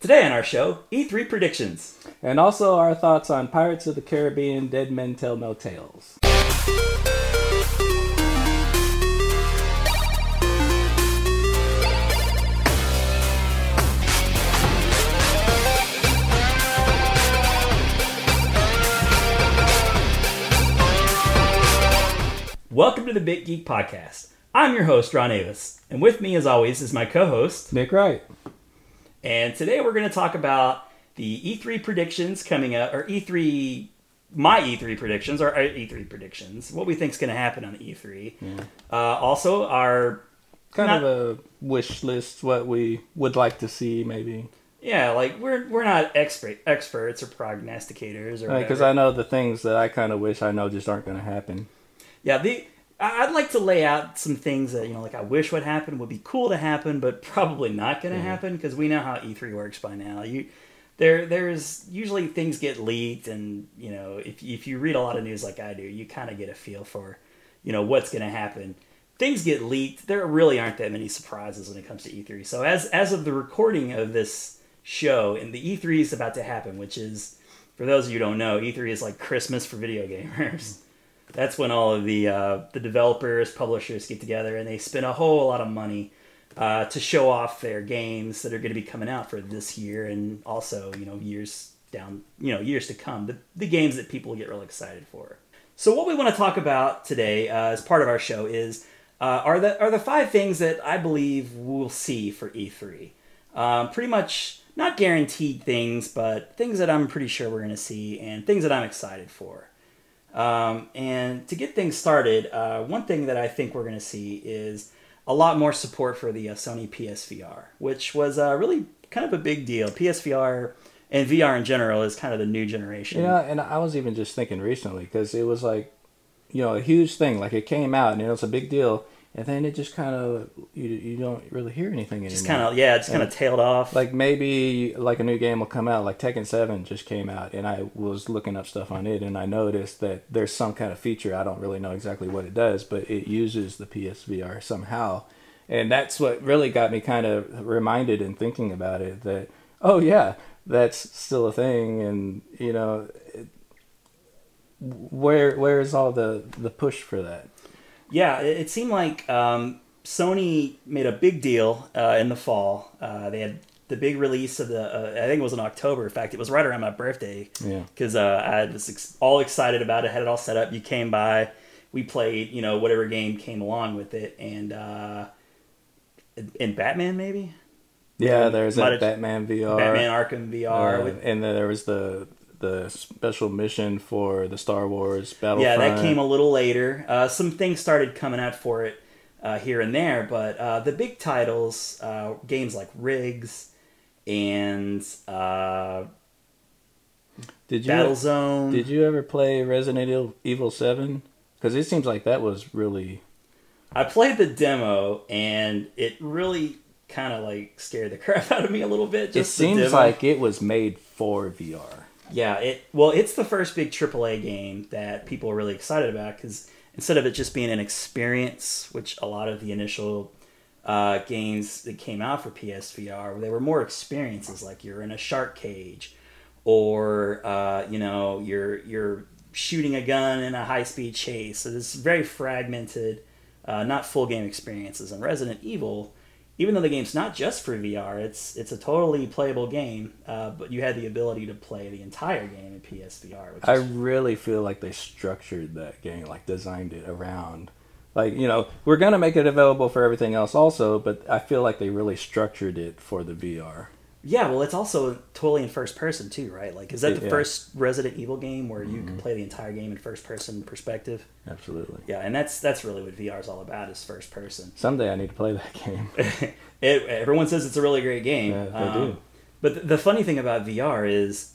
Today on our show, E3 predictions. And also our thoughts on Pirates of the Caribbean Dead Men Tell No Tales. Welcome to the Big Geek Podcast. I'm your host, Ron Avis, and with me, as always, is my co host, Nick Wright. And today we're going to talk about the E3 predictions coming up, or E3, my E3 predictions, or E3 predictions, what we think is going to happen on the E3. Yeah. Uh, also, our. Kind not, of a wish list, what we would like to see, maybe. Yeah, like we're we're not expert experts or prognosticators or because I know the things that I kind of wish I know just aren't going to happen. Yeah, the I'd like to lay out some things that you know, like I wish would happen, would be cool to happen, but probably not going to mm-hmm. happen because we know how E3 works by now. You there there's usually things get leaked, and you know if if you read a lot of news like I do, you kind of get a feel for you know what's going to happen. Things get leaked. There really aren't that many surprises when it comes to E3. So as as of the recording of this show, and the E3 is about to happen, which is for those of you who don't know, E3 is like Christmas for video gamers that's when all of the uh, the developers, publishers get together and they spend a whole lot of money uh, to show off their games that are going to be coming out for this year and also you know years down you know years to come. The the games that people get real excited for. So what we want to talk about today uh, as part of our show is uh, are the are the five things that I believe we'll see for E3. Um, pretty much not guaranteed things, but things that I'm pretty sure we're going to see and things that I'm excited for. Um, and to get things started, uh, one thing that I think we're going to see is a lot more support for the uh, Sony PSVR, which was uh, really kind of a big deal. PSVR and VR in general is kind of the new generation. Yeah, and I was even just thinking recently because it was like, you know, a huge thing. Like it came out and it was a big deal and then it just kind of you, you don't really hear anything anymore. Just kind of yeah, just kind of tailed off. Like maybe like a new game will come out. Like Tekken Seven just came out, and I was looking up stuff on it, and I noticed that there's some kind of feature. I don't really know exactly what it does, but it uses the PSVR somehow, and that's what really got me kind of reminded and thinking about it. That oh yeah, that's still a thing, and you know. It, where where's all the the push for that yeah, it, it seemed like um, Sony made a big deal uh, in the fall. Uh, they had the big release of the, uh, I think it was in October. In fact, it was right around my birthday. Yeah. Because uh, I was ex- all excited about it, had it all set up. You came by, we played, you know, whatever game came along with it, and uh, in Batman maybe. Yeah, there's a Batman VR, Batman Arkham VR, uh, with, and then there was the the special mission for the Star Wars Battlefront. Yeah, that came a little later. Uh, some things started coming out for it uh, here and there, but uh, the big titles, uh, games like Rigs and uh, did you Battlezone. Did you ever play Resident Evil Seven? Because it seems like that was really. I played the demo and it really kind of like scared the crap out of me a little bit. it seems like it was made for VR. Yeah, it well, it's the first big AAA game that people are really excited about because instead of it just being an experience, which a lot of the initial uh, games that came out for PSVR, they were more experiences, like you're in a shark cage, or uh, you know you're you're shooting a gun in a high speed chase. So this very fragmented, uh, not full game experiences. And Resident Evil even though the game's not just for VR, it's it's a totally playable game. Uh, but you had the ability to play the entire game in PSVR. I is... really feel like they structured that game, like designed it around, like you know, we're gonna make it available for everything else also, but I feel like they really structured it for the VR. Yeah, well, it's also totally in first person too, right? Like, is that the yeah. first Resident Evil game where you mm-hmm. can play the entire game in first person perspective? Absolutely. Yeah, and that's that's really what VR is all about is first person. Someday I need to play that game. it, everyone says it's a really great game. Yeah, they um, do. But the, the funny thing about VR is,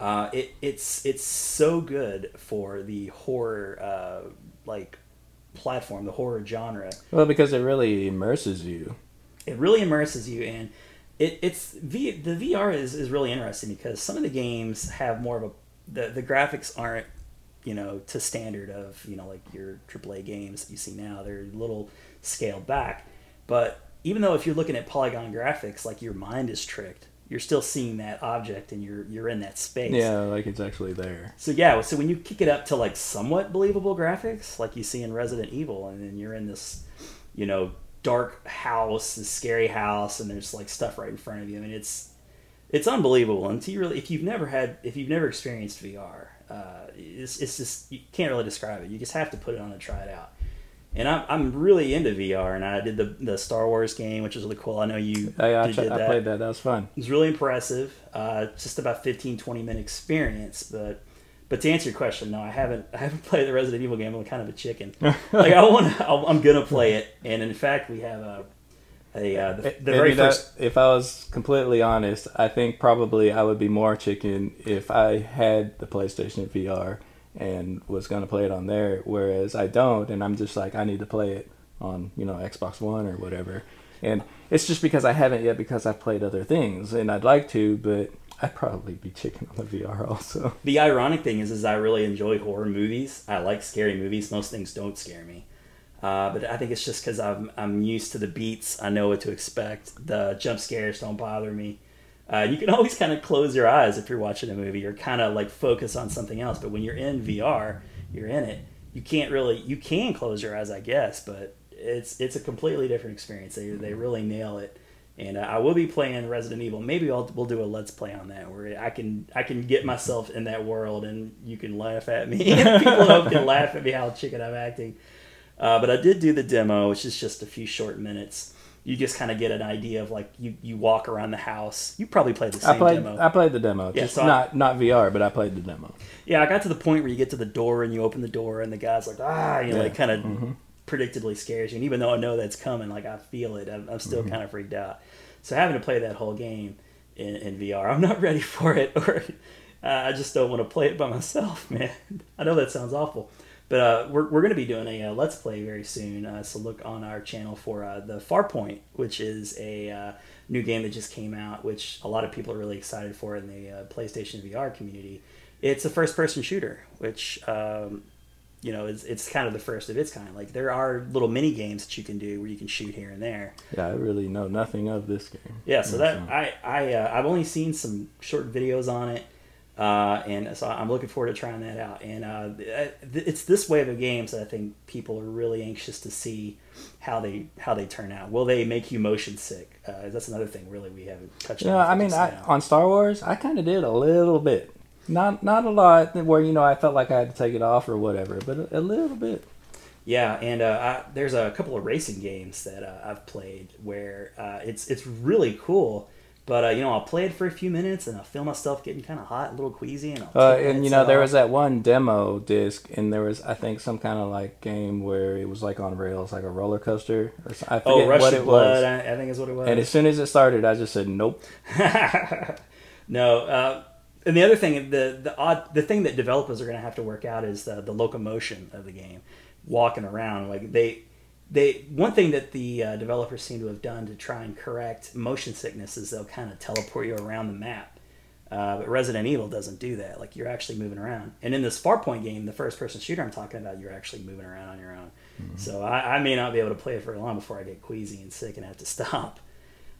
uh, it it's it's so good for the horror uh, like platform, the horror genre. Well, because it really immerses you. It really immerses you, and it, it's v, the VR is, is really interesting because some of the games have more of a the, the graphics aren't you know to standard of you know like your AAA games that you see now they're a little scaled back but even though if you're looking at polygon graphics like your mind is tricked you're still seeing that object and you're you're in that space. Yeah, like it's actually there. So yeah, so when you kick it up to like somewhat believable graphics, like you see in Resident Evil, and then you're in this, you know, dark house, this scary house, and there's like stuff right in front of you. I mean, it's it's unbelievable. And you really, if you've never had, if you've never experienced VR, uh, it's it's just you can't really describe it. You just have to put it on and try it out. And I'm, I'm really into VR, and I did the the Star Wars game, which was really cool. I know you I, I, did, ch- did I played that. That was fun. It was really impressive. Uh, just about 15, 20 minute experience. But but to answer your question, no, I haven't. I haven't played the Resident Evil game. I'm kind of a chicken. like I want. I'm gonna play it. And in fact, we have a a uh, the, the And very you know, first. if I was completely honest, I think probably I would be more chicken if I had the PlayStation VR and was going to play it on there, whereas I don't, and I'm just like I need to play it on you know Xbox One or whatever, and it's just because I haven't yet because I've played other things and I'd like to, but I'd probably be chicken on the VR also. The ironic thing is, is I really enjoy horror movies. I like scary movies. Most things don't scare me. Uh, but I think it's just because I'm I'm used to the beats. I know what to expect. The jump scares don't bother me. Uh, you can always kind of close your eyes if you're watching a movie. You're kind of like focus on something else. But when you're in VR, you're in it. You can't really. You can close your eyes, I guess, but it's it's a completely different experience. They they really nail it. And uh, I will be playing Resident Evil. Maybe I'll we'll do a let's play on that where I can I can get myself in that world and you can laugh at me. People can laugh at me how chicken I'm acting. Uh, but I did do the demo, which is just a few short minutes. You just kind of get an idea of like you, you walk around the house. You probably played the same I played demo. I played the demo, Yeah, just so I- not not VR, but I played the demo. Yeah, I got to the point where you get to the door and you open the door and the guy's like, ah, you know, Yeah. like kind of Mhm. Predictably scares you. And even though I know that's coming, like I feel it, I'm, I'm still Mm-hmm. kind of freaked out. So having to play that whole game in, in VR, I'm not ready for it, or uh, I just don't want to play it by myself, man. I know that sounds awful. But uh, we're, we're going to be doing a uh, Let's Play very soon. Uh, so look on our channel for uh, the Farpoint, which is a uh, new game that just came out, which a lot of people are really excited for in the uh, PlayStation VR community. It's a first-person shooter, which um, you know is it's kind of the first of its kind. Like there are little mini games that you can do where you can shoot here and there. Yeah, I really know nothing of this game. Yeah, so that I I uh, I've only seen some short videos on it, uh, and so I'm looking forward to trying that out. And uh, it's this wave of games that I think people are really anxious to see how they how they turn out. Will they make you motion sick? Uh, that's another thing really we haven't touched You on. I mean, I, on Star Wars, I kind of did a little bit. Not not a lot, where you know I felt like I had to take it off or whatever, but a, a little bit. Yeah, and uh, I, there's a couple of racing games that uh, I've played where uh, it's it's really cool. But uh, you know, I'll play it for a few minutes and I'll feel myself getting kind of hot, a little queasy, and I'll. Uh, and you know, there was that one demo disc, and there was I think some kind of like game where it was like on rails, like a roller coaster. Or I Oh, forget Rush what it Blood, was. I, I think is what it was. And as soon as it started, I just said nope. no, uh, and the other thing, the the odd, the thing that developers are going to have to work out is the the locomotion of the game, walking around. Like they, they one thing that the uh, developers seem to have done to try and correct motion sickness is they'll kind of teleport you around the map. Uh, but Resident Evil doesn't do that. Like you're actually moving around. And in this Farpoint game, the first person shooter I'm talking about, you're actually moving around on your own. So I, I may not be able to play it for long before I get queasy and sick and have to stop.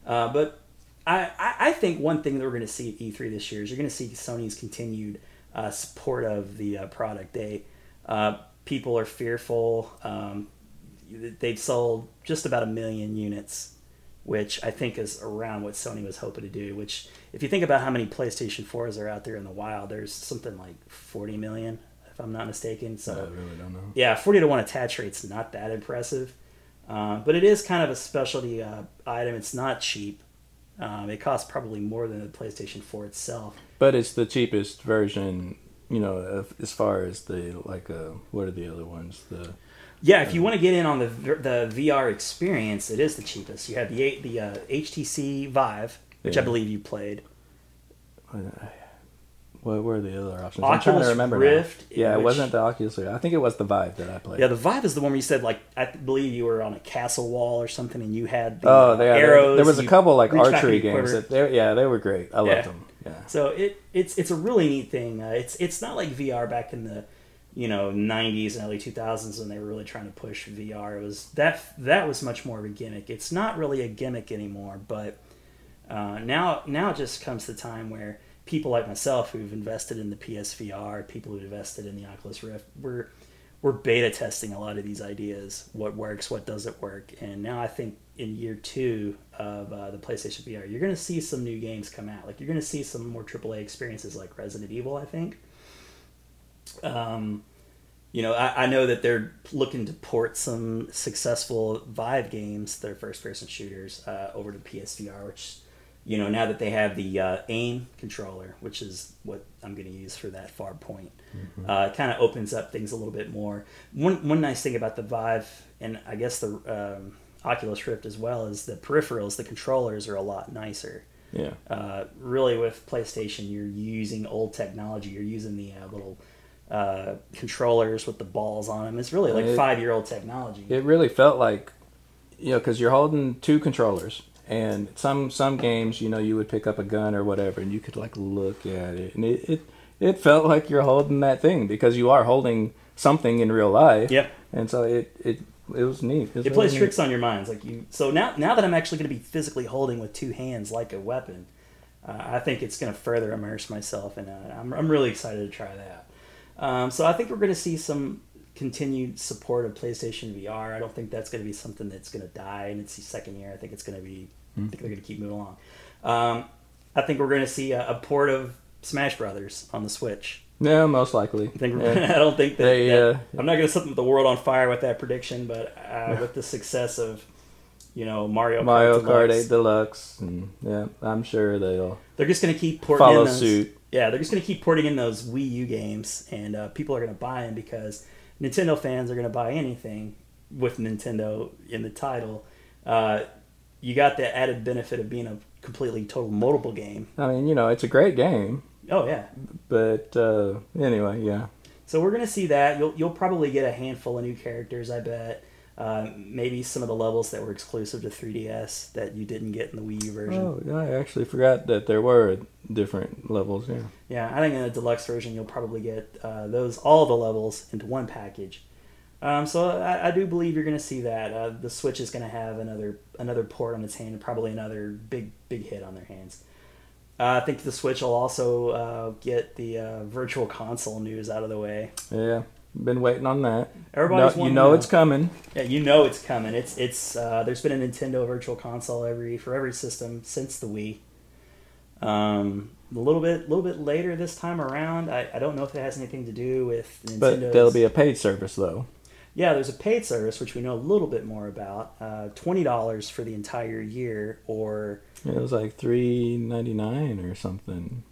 Uh, but I, I, think one thing that we're going to see at E3 this year is you're going to see Sony's continued uh, support of the uh, product. They uh, people are fearful. Um, they've sold just about a million units, which I think is around what Sony was hoping to do. Which, if you think about how many PlayStation 4s are out there in the wild, there's something like 40 million, if I'm not mistaken. So I really don't know. yeah, 40 to 1 attach rate's not that impressive. Uh, but it is kind of a specialty uh, item. It's not cheap. Um, it costs probably more than the PlayStation 4 itself. But it's the cheapest version, you know, as far as the like. Uh, what are the other ones? The Yeah, if you want to get in on the the VR experience, it is the cheapest. You have the the uh, HTC Vive, which I believe you played. What were the other options? I'm trying to remember Rift. Yeah, it which- wasn't the Oculus Rift. I think it was the Vive that I played. Yeah, the Vive is the one where you said like I believe you were on a castle wall or something, and you had the Oh, yeah, arrows. there was a couple like archery games. That they, yeah, they were great. I Yeah. loved them. Yeah. So it it's it's a really neat thing. Uh, it's it's not like VR back in the you know 90s and early 2000s when they were really trying to push VR. It was that that was much more of a gimmick. It's not really a gimmick anymore, but Uh, now, now it just comes the time where people like myself who've invested in the PSVR, people who've invested in the Oculus Rift, we're we're beta testing a lot of these ideas. What works, what doesn't work, and now I think in year two of uh, the PlayStation VR, you're going to see some new games come out. Like you're going to see some more AAA experiences like Resident Evil. I think. Um, you know, I, I, know that they're looking to port some successful Vive games, their first-person shooters, uh, over to PSVR, which you know, now that they have the uh, aim controller, which is what I'm going to use for that Farpoint, mm-hmm. uh, kind of opens up things a little bit more. One one nice thing about the Vive and I guess the um, Oculus Rift as well is the peripherals, the controllers are a lot nicer. Yeah. Uh, really, with PlayStation, you're using old technology. You're using the uh, little uh, controllers with the balls on them. It's really like five year old technology. It really felt like, you know, because you're holding two controllers and some some games you know you would pick up a gun or whatever and you could like look at it. And it it, it felt like you're holding that thing because you are holding something in real life. Yep. And so it it it was neat. It, was it plays really tricks on your minds. Like you so now now that i'm actually going to be physically holding with two hands like a weapon uh, i think it's going to further immerse myself and uh, I'm, I'm really excited to try that. Um, so i think we're going to see some continued support of PlayStation VR. I don't think that's going to be something that's going to die in its second year. I think it's going to be. Mm-hmm. I think they're going to keep moving along. Um, I think we're going to see a, a, port of Smash Brothers on the Switch. Yeah, most likely. I, think yeah. I don't think that. They, that uh, I'm not going to set the world on fire with that prediction, but uh, with the success of you know Mario Kart Mario Kart 8 Deluxe, and yeah, I'm sure they'll. They're just going to keep porting follow in those, suit. Yeah, they're just going to keep porting in those Wii U games, and uh, people are going to buy them because Nintendo fans are going to buy anything with Nintendo in the title. Uh, you got the added benefit of being a completely total multiple game. I mean, you know, it's a great game. Oh yeah. But uh, anyway, yeah. So we're gonna see that. You'll you'll probably get a handful of new characters, I bet. Uh, maybe some of the levels that were exclusive to 3DS that you didn't get in the Wii U version. Oh, yeah, I actually forgot that there were different levels. Yeah. Yeah, I think in the deluxe version you'll probably get uh, those all the levels into one package. Um, so I, I, do believe you're going to see that uh, the Switch is going to have another another port on its hand, and probably another big big hit on their hands. Uh, I think the Switch will also uh, get the uh, Virtual Console news out of the way. Yeah, been waiting on that. Everybody's no, you know, know, it's coming. Yeah, you know it's coming. It's it's uh, there's been a Nintendo Virtual Console every for every system since the Wii. Um, a little bit, a little bit later this time around. I, I don't know if it has anything to do with Nintendo. But there'll be a paid service though. Yeah, there's a paid service which we know a little bit more about. Uh, Twenty dollars for the entire year, or yeah, it was like three ninety nine or something.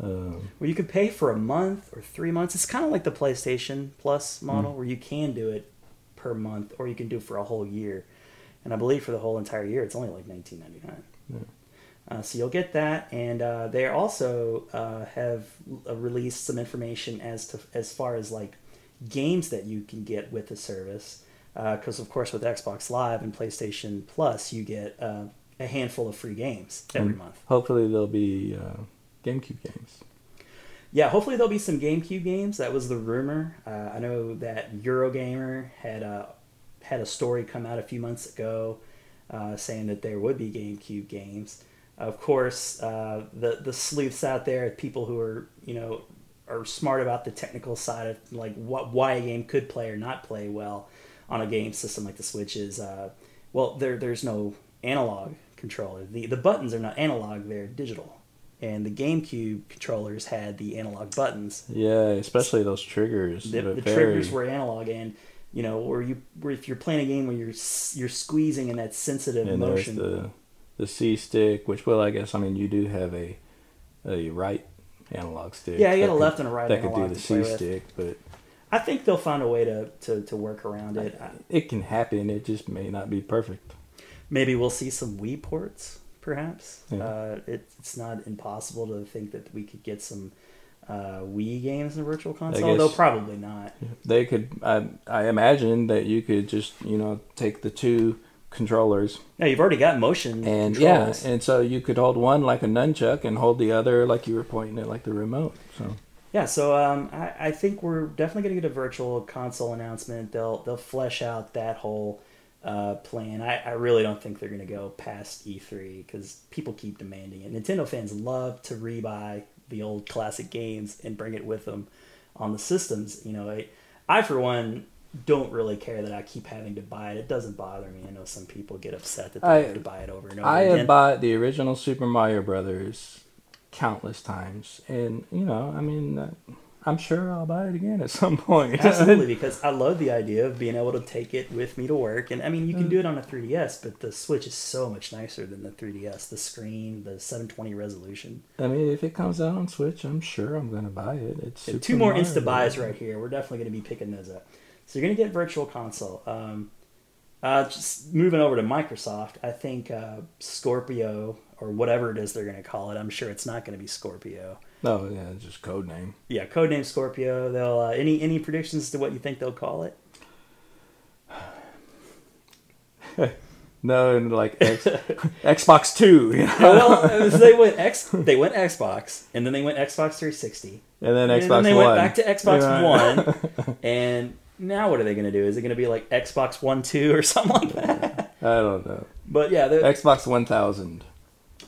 Um, where you could pay for a month or three months. It's kind of like the PlayStation Plus model, mm. where you can do it per month, or you can do it for a whole year. And I believe for the whole entire year, it's only like nineteen ninety nine. Yeah. Uh, so you'll get that, and uh, they also uh, have uh, released some information as to as far as like games that you can get with the service. Because uh, of course, with Xbox Live and PlayStation Plus, you get uh, a handful of free games every and month. Hopefully, there'll be GameCube games. Yeah, hopefully there'll be some GameCube games. That was the rumor. Uh, I know that Eurogamer had a had a story come out a few months ago uh, saying that there would be GameCube games. Of course, uh, the the sleuths out there, people who are you know are smart about the technical side of like what why a game could play or not play well on a game system like the Switch is uh, well there there's no analog controller. The the buttons are not analog; they're digital and the GameCube controllers had the analog buttons. Yeah, especially those triggers. The, the triggers were analog, and you know, where you where if you're playing a game where you're you're squeezing in that sensitive and motion. the the C stick, which well, I guess I mean you do have a a right analog stick. Yeah, you got a left and a right. That could do the C stick, but I think they'll find a way to, to, to work around it. It can happen. It just may not be perfect. Maybe we'll see some Wii ports perhaps. Yeah. Uh, it, it's not impossible to think that we could get some uh, Wii games in a virtual console, though probably not. They could. I, I imagine that you could just you know take the two controllers. Yeah, you've already got motion. And controls. yeah, and so you could hold one like a nunchuck and hold the other like you were pointing it like the remote. So. Yeah, so um, I, I think we're definitely going to get a virtual console announcement. They'll they'll flesh out that whole uh, plan. I, I really don't think they're going to go past E3 because people keep demanding it. Nintendo fans love to rebuy the old classic games and bring it with them on the systems. You know, I, I for one don't really care that I keep having to buy it. It doesn't bother me. I know some people get upset that they I- have to buy it over and over I again. have bought the original Super Mario Brothers countless times, and you know, I mean, uh, I'm sure I'll buy it again at some point. Absolutely, because I love the idea of being able to take it with me to work. And I mean, you can do it on a 3DS, but the Switch is so much nicer than the 3DS. The screen, the 720 resolution. I mean, if it comes out on Switch, I'm sure I'm gonna buy it. It's Super two more Insta buys right here. We're definitely going to be picking those up. So you're going to get Virtual Console. Um, uh, just moving over to Microsoft, I think uh, Scorpio or whatever it is they're going to call it. I'm sure it's not going to be Scorpio. Oh yeah, just code name. Yeah, code name Scorpio. They'll uh, any any predictions to what you think they'll call it? No, and like X, Xbox Two, you know? well, they went X, they went Xbox, and then they went Xbox 360, and then and Xbox then they One. went back to Xbox Yeah. One, and now what are they going to do? Is it going to be like Xbox One Two or something like that? I don't know. But yeah, Xbox One Thousand.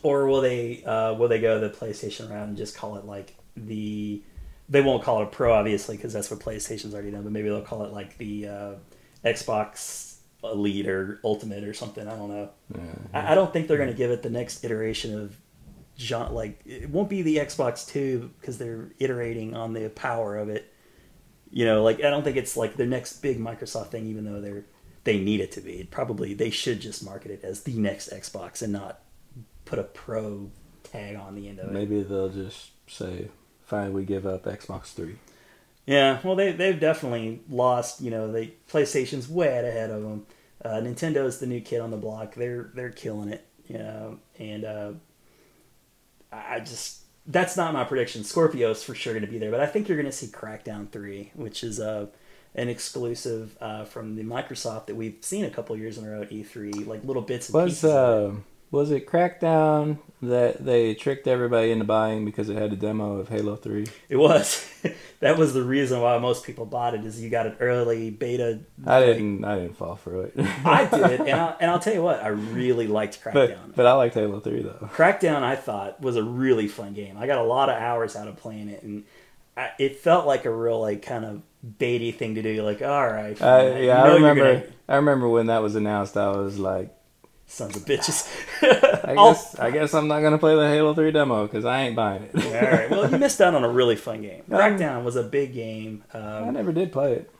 Or will they uh, will they go the PlayStation route and just call it like the they won't call it a Pro obviously because that's what PlayStation's already done, but maybe they'll call it like the uh, Xbox Elite or Ultimate or something. I don't know. I, I don't think they're going to give it the next iteration of John. Like it won't be the Xbox Two because they're iterating on the power of it. You know, like I don't think it's like the next big Microsoft thing, even though they're they need it to be. It probably they should just market it as the next Xbox and not put a Pro tag on the end of it. Maybe they'll just say, "Fine, we give up Xbox Three." Yeah, well, they they've definitely lost. You know, they PlayStation's way out ahead of them. Uh, Nintendo's the new kid on the block. They're they're killing it. You know, and uh, I just that's not my prediction. Scorpio's for sure going to be there, but I think you're going to see Crackdown three, which is uh, an exclusive uh, from the Microsoft that we've seen a couple years in a row at E3, like little bits and Was uh, was it Crackdown that they tricked everybody into buying because it had a demo of Halo Three? It was. that was the reason why most people bought it. Is you got an early beta. I didn't. I didn't fall for it. I did, and I'll, and I'll tell you what, I really liked Crackdown. but but I liked Halo Three though. Crackdown, I thought was a really fun game. I got a lot of hours out of playing it, and I, it felt like a real like kind of baity thing to do. You're like, all right, I, fine. yeah, I remember. gonna- I remember when that was announced. I was like, sons of bitches. I guess I guess I'm not gonna play the Halo Three demo because I ain't buying it. all right. Well, you missed out on a really fun game. Um, Crackdown was a big game. I Um, never did play it.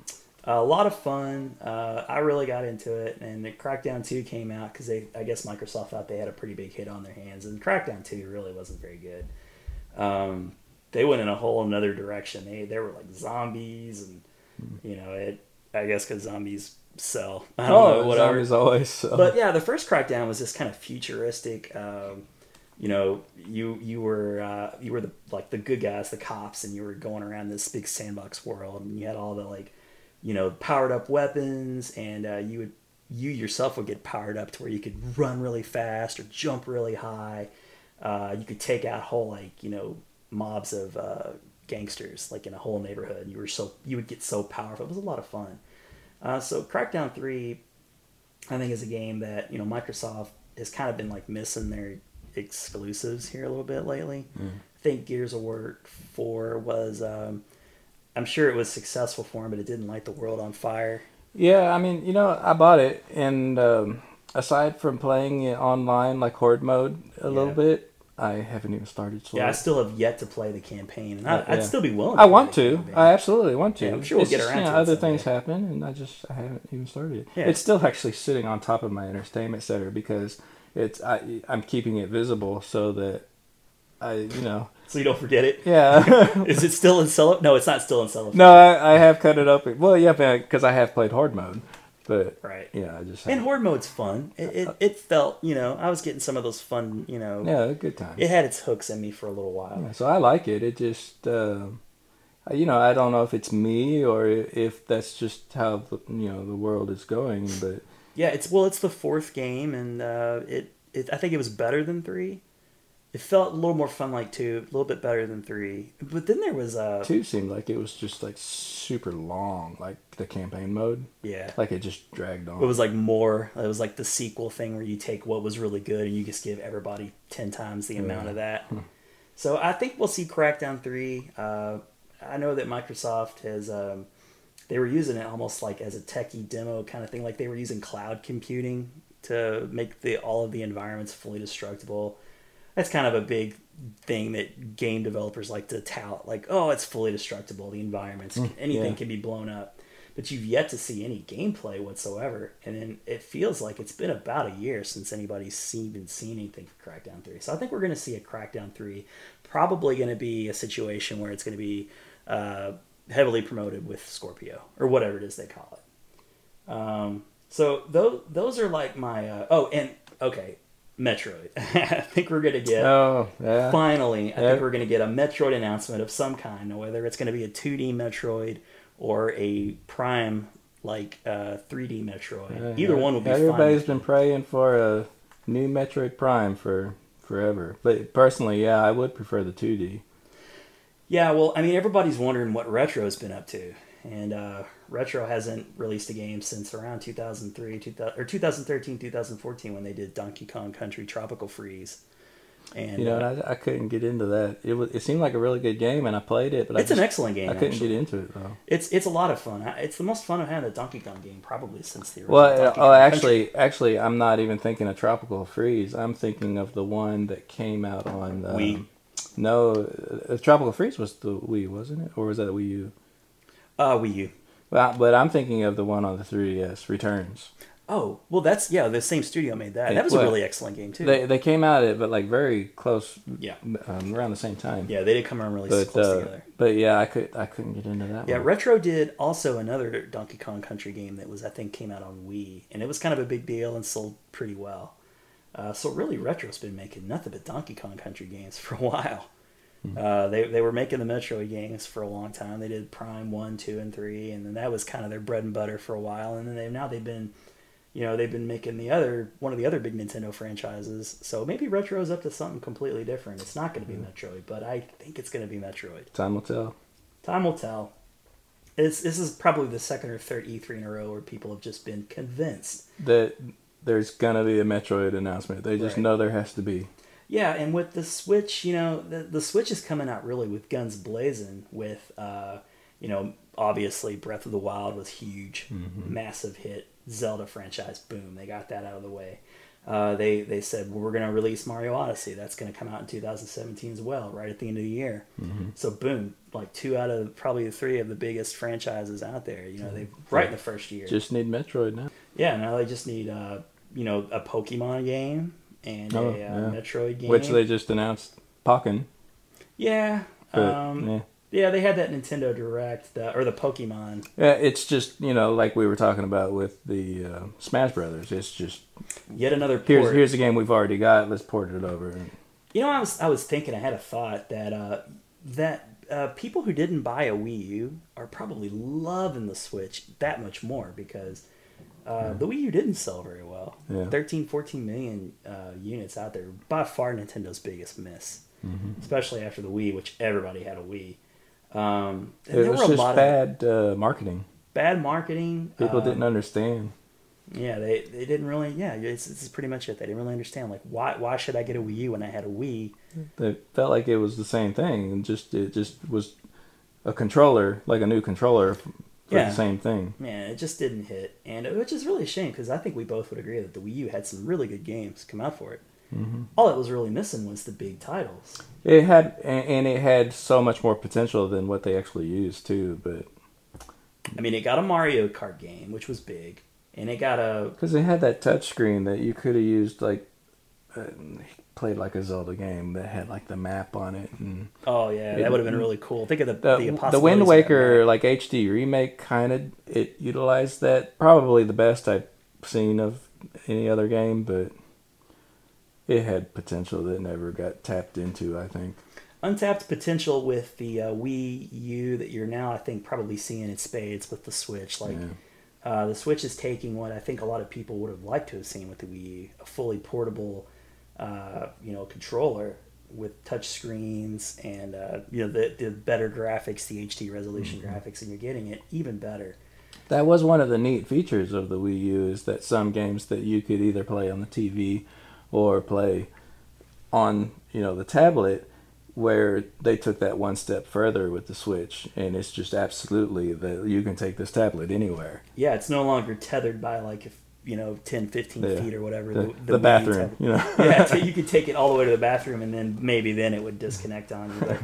a lot of fun. Uh, I really got into it, and the Crackdown Two came out because they, I guess Microsoft thought they had a pretty big hit on their hands, and Crackdown Two really wasn't very good. Um, they went in a whole another direction. They they were like zombies, and you know it. I guess because zombies sell. I don't know, Oh, whatever. zombies always. So. But yeah, the first Crackdown was this kind of futuristic. Um, you know, you you were uh, you were the like the good guys, the cops, and you were going around this big sandbox world, and you had all the like, you know, powered up weapons, and uh, you would you yourself would get powered up to where you could run really fast or jump really high. Uh, you could take out whole like you know mobs of uh, gangsters like in a whole neighborhood. You were so you would get so powerful. It was a lot of fun. Uh, so Crackdown three I think is a game that you know Microsoft has kind of been like missing their exclusives here a little bit lately. I think Gears of War four was. Um, I'm sure it was successful for him, but it didn't light the world on fire. Yeah, I mean, you know, I bought it, and um, aside from playing it online, like horde mode, a little bit, I haven't even started. Sword. Yeah, I still have yet to play the campaign, and I, I'd yeah. still be willing. I want to. campaign. I absolutely want to. Yeah, I'm sure we'll It's get just, around you know, to it Other someday. things happen, and I just I haven't even started it. Yeah. It's still actually sitting on top of my entertainment center because it's I I'm keeping it visible so that I you know so you don't forget it. yeah. Is it still in cello? No, it's not still in cellophane. no, I, I have cut it up. Well, yeah, because I have played horde mode, but Right. yeah, I just And horde mode's fun. It, it it felt you know I was getting some of those fun you know. yeah, good time. It had its hooks in me for a little while. Yeah, so I like it. It just, uh, you know, I don't know if it's me or if that's just how the, you know the world is going. But Yeah, it's well, it's the fourth game, and uh, it, it I think it was better than three. It felt a little more fun like two, a little bit better than three. But then there was uh Two seemed like it was just like super long, like the campaign mode. yeah. Like it just dragged on. It was like more. It was like the sequel thing where you take what was really good and you just give everybody ten times the amount of that. So I think we'll see Crackdown three. Uh, I know that Microsoft has. Um, they were using it almost like as a techie demo kind of thing. Like they were using cloud computing to make the all of the environments fully destructible. That's kind of a big thing that game developers like to tout. Like, oh, it's fully destructible. The environments, anything yeah. can be blown up but you've yet to see any gameplay whatsoever. And then it feels like it's been about a year since anybody's seen, even seen anything for Crackdown 3. So I think we're going to see a Crackdown 3. Probably going to be a situation where it's going to be uh, heavily promoted with Scorpio or whatever it is they call it. Um, so those, those are like my. Uh, oh, and okay, Metroid. I think we're going to get. oh yeah. Finally, I Yeah. think we're going to get a Metroid announcement of some kind, whether it's going to be a 2D Metroid or a Prime like uh, 3D Metroid. Either one would be Everybody's fine. been praying for a new Metroid Prime for forever. But personally, yeah, I would prefer the 2D. Yeah, well, I mean, everybody's wondering what Retro's been up to, and uh, Retro hasn't released a game since around 2003, 2000, or 2013, 2014 when they did Donkey Kong Country Tropical Freeze. And You know, uh, I, I couldn't get into that. It was. It seemed like a really good game, and I played it, but it's I an excellent game. I couldn't actually. get into it though. It's it's a lot of fun. It's the most fun I've had in a Donkey Kong game probably since the original. Well, uh, Donkey oh, Kong Country. actually, actually, I'm not even thinking of Tropical Freeze. I'm thinking of the one that came out on um, Wii. No, uh, Tropical Freeze was the Wii, wasn't it, or was that a Wii U? uh, Wii U. Well, but I'm thinking of the one on the 3DS, Returns. Oh, well, that's yeah. The same studio made that. That was a really excellent game too. They they came out at it, but like very close, yeah, um, around the same time. yeah, they did come around really but close uh, together. but yeah, I could I couldn't get into that. Yeah, one. Retro did also another Donkey Kong Country game that was I think came out on Wii, and it was kind of a big deal and sold pretty well. Uh, so really, Retro's been making nothing but Donkey Kong Country games for a while. Uh, they they were making the Metroid games for a long time. They did Prime one, two, and three, and then that was kind of their bread and butter for a while. And then they now they've been, you know, they've been making the other one of the other big Nintendo franchises. So maybe Retro's up to something completely different. It's not going to be Metroid, but I think it's going to be Metroid. Time will tell. Time will tell. It's, this is probably the second or third E3 in a row where people have just been convinced. That there's gonna be a Metroid announcement. They just Right. know there has to be. Yeah, and with the Switch, you know, the, the Switch is coming out really with guns blazing. With, uh, you know, obviously Breath of the Wild was huge, massive hit. Zelda franchise, boom, they got that out of the way. Uh, they they said well, we're going to release Mario Odyssey. That's going to come out in 2017 as well, right at the end of the year. So boom, like two out of probably three of the biggest franchises out there. You know, they right in the first year. Just need Metroid now. Yeah, now they just need uh, you know a Pokemon game and Oh, a uh, yeah. Metroid game. Which they just announced Pokken. yeah, But um, yeah. yeah, they had that Nintendo Direct or the Pokemon. Yeah, it's just you know like we were talking about with the uh, Smash Brothers. It's just Yet another port. here's here's the game we've already got. Let's port it over. You know, I was I was thinking, I had a thought that uh, that uh, people who didn't buy a Wii U are probably loving the Switch that much more because uh, the Wii U didn't sell very well. Yeah. 13, 14 million uh, units out there. By far, Nintendo's biggest miss, Mm-hmm. especially after the Wii, which everybody had a Wii. Um, It there was were a just lot of bad uh, marketing. bad marketing. People uh, didn't understand. Yeah, they, they didn't really. Yeah, it's, this is pretty much it. They didn't really understand. Like, why why should I get a Wii U when I had a Wii? It felt like it was the same thing, and just it just was a controller, like a new controller Yeah. the same thing. Man, it just didn't hit, and it, which is really a shame because I think we both would agree that the Wii U had some really good games come out for it. Mm-hmm. All it was really missing was the big titles. It had and it had so much more potential than what they actually used too. But I mean, it got a Mario Kart game, which was big, and it got a because it had that touch screen that you could have used like uh, played like a Zelda game that had like the map on it and oh yeah, that would have been really cool. Think of the the, the, the, Wind Waker like HD remake kind of it utilized that probably the best I've seen of any other game, but it had potential that never got tapped into. I think. untapped potential with the uh, Wii U that you're now, I think, probably seeing in spades with the Switch. Like, Yeah. uh, the Switch is taking what I think a lot of people would have liked to have seen with the Wii U, a fully portable, uh, you know, controller with touch screens and uh, you know the the better graphics, the HD resolution Mm-hmm. graphics, and you're getting it even better. That was one of the neat features of the Wii U is that some games that you could either play on the TV or play on you know the tablet where they took that one step further with the Switch and it's just absolutely that you can take this tablet anywhere. Yeah, it's no longer tethered by like if you know 10, 15 Yeah. feet or whatever. The, Wii the bathroom, you know. yeah, so you could take it all the way to the bathroom, and then maybe then it would disconnect on you. But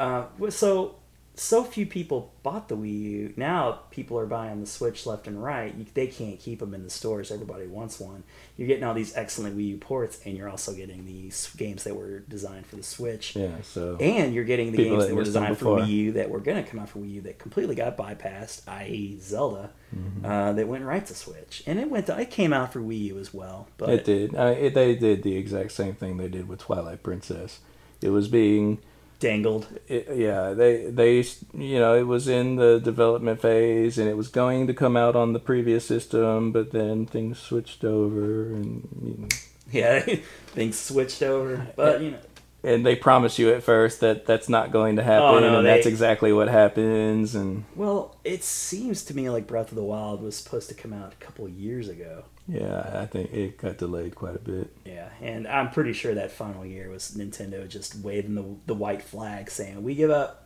uh, so so few people bought the Wii U. Now people are buying the Switch left and right. You, they can't keep them in the stores. Everybody wants one. You're getting all these excellent Wii U ports, and you're also getting these games that were designed for the Switch. yeah, so And you're getting the games that that were designed for. Wii U that were going to come out for Wii U that completely got bypassed, i.e., Zelda, Mm-hmm. uh, that went right to Switch, and it went. To, it came out for Wii U as well, but it did. Uh, it, they did the exact same thing they did with Twilight Princess. It was being dangled. it, yeah, they they you know it was in the development phase and it was going to come out on the previous system, but then things switched over and you know, Yeah, things switched over, but you know, and they promise you at first that that's not going to happen, Oh, no, and they- that's exactly what happens. And well, it seems to me like Breath of the Wild was supposed to come out a couple of years ago. yeah, I think it got delayed quite a bit. Yeah, and I'm pretty sure that final year was Nintendo just waving the the white flag, saying we give up.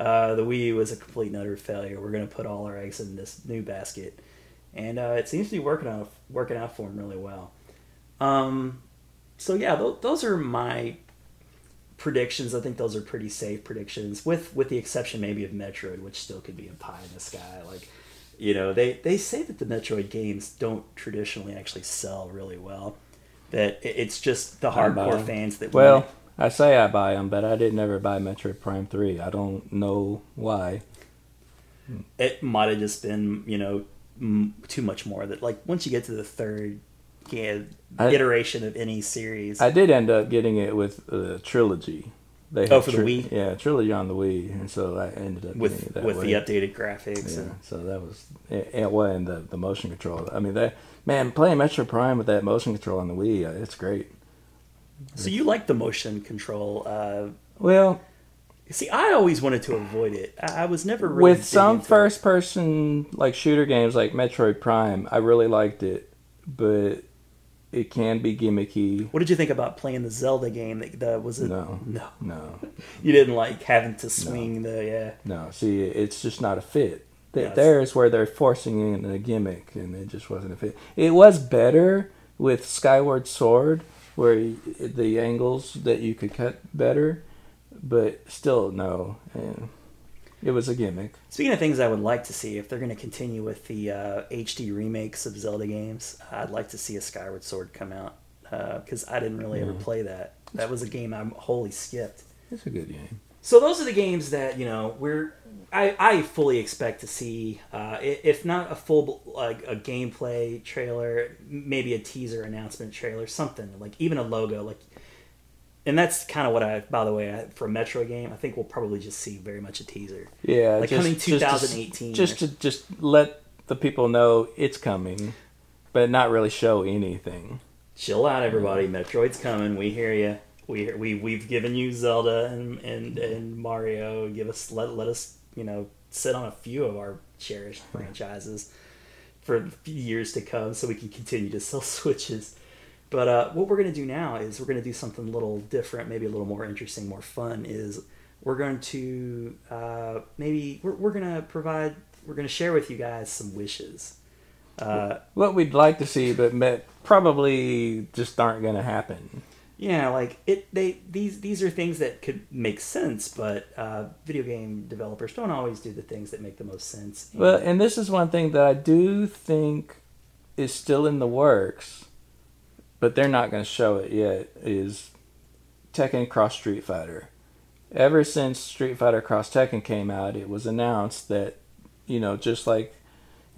Uh, the Wii U was a complete and utter failure. We're going to put all our eggs in this new basket, and uh, it seems to be working out working out for them really well. Um, so yeah, th- those are my predictions. I think those are pretty safe predictions, with with the exception maybe of Metroid, which still could be a pie in the sky. Like, you know, they they say that the Metroid games don't traditionally actually sell really well. That it's just the hardcore fans that Well, I say I buy them, but I did never buy Metroid Prime Three. I don't know why. it. It might have just been you know m- too much more. That like once you get to the third yeah, I- iteration of any series, I did end up getting it with a trilogy. They Oh, for the Wii? Yeah, trilogy on the Wii, and so I ended up with with way. the updated graphics Yeah, and so that was it, it and the the motion control. I mean that man playing Metroid Prime with that motion control on the Wii, uh, it's great. So you like the motion control? Uh, Well, see, I always wanted to avoid it. I, I was never really with some first person like shooter games like Metroid Prime, I really liked it, but it can be gimmicky. What did you think about playing the Zelda game? That, that was it? No. no, No, you didn't like having to swing the yeah. no. See, it's just not a fit. Th- Yeah, There's where they're forcing in a gimmick, and it just wasn't a fit. It was better with Skyward Sword, where the angles that you could cut better, but still no. And it was a gimmick. Speaking of things I would like to see, if they're going to continue with the uh, HD remakes of Zelda games, I'd like to see a Skyward Sword come out because I didn't really ever play that. That was a game I wholly skipped. It's a good game. So those are the games that you know we're I, I fully expect to see uh, if not a full like a gameplay trailer, maybe a teaser announcement trailer, something like even a logo like. And that's kind of what I. By the way, I, for a Metroid game, I think we'll probably just see very much a teaser. Yeah, Like just, coming just to- 2018 Just to just let the people know it's coming, but not really show anything. Chill out, everybody. Metroid's coming. We hear you. We we we've given you Zelda and and and Mario. Give us let let us you know sit on a few of our cherished franchises for years to come, so we can continue to sell Switches. But uh, what we're gonna do now is we're gonna do something a little different, maybe a little more interesting, more fun. Is we're going to uh, maybe we're, we're gonna provide we're gonna share with you guys some wishes. Uh, What we'd like to see, but met, probably just aren't going to happen. Yeah, like it. They these these are things that could make sense, but uh, video game developers don't always do the things that make the most sense. And- Well, and this is one thing that I do think is still in the works, but they're not going to show it yet. Is Tekken Cross Street Fighter? Ever since Street Fighter Cross Tekken came out, it was announced that you know just like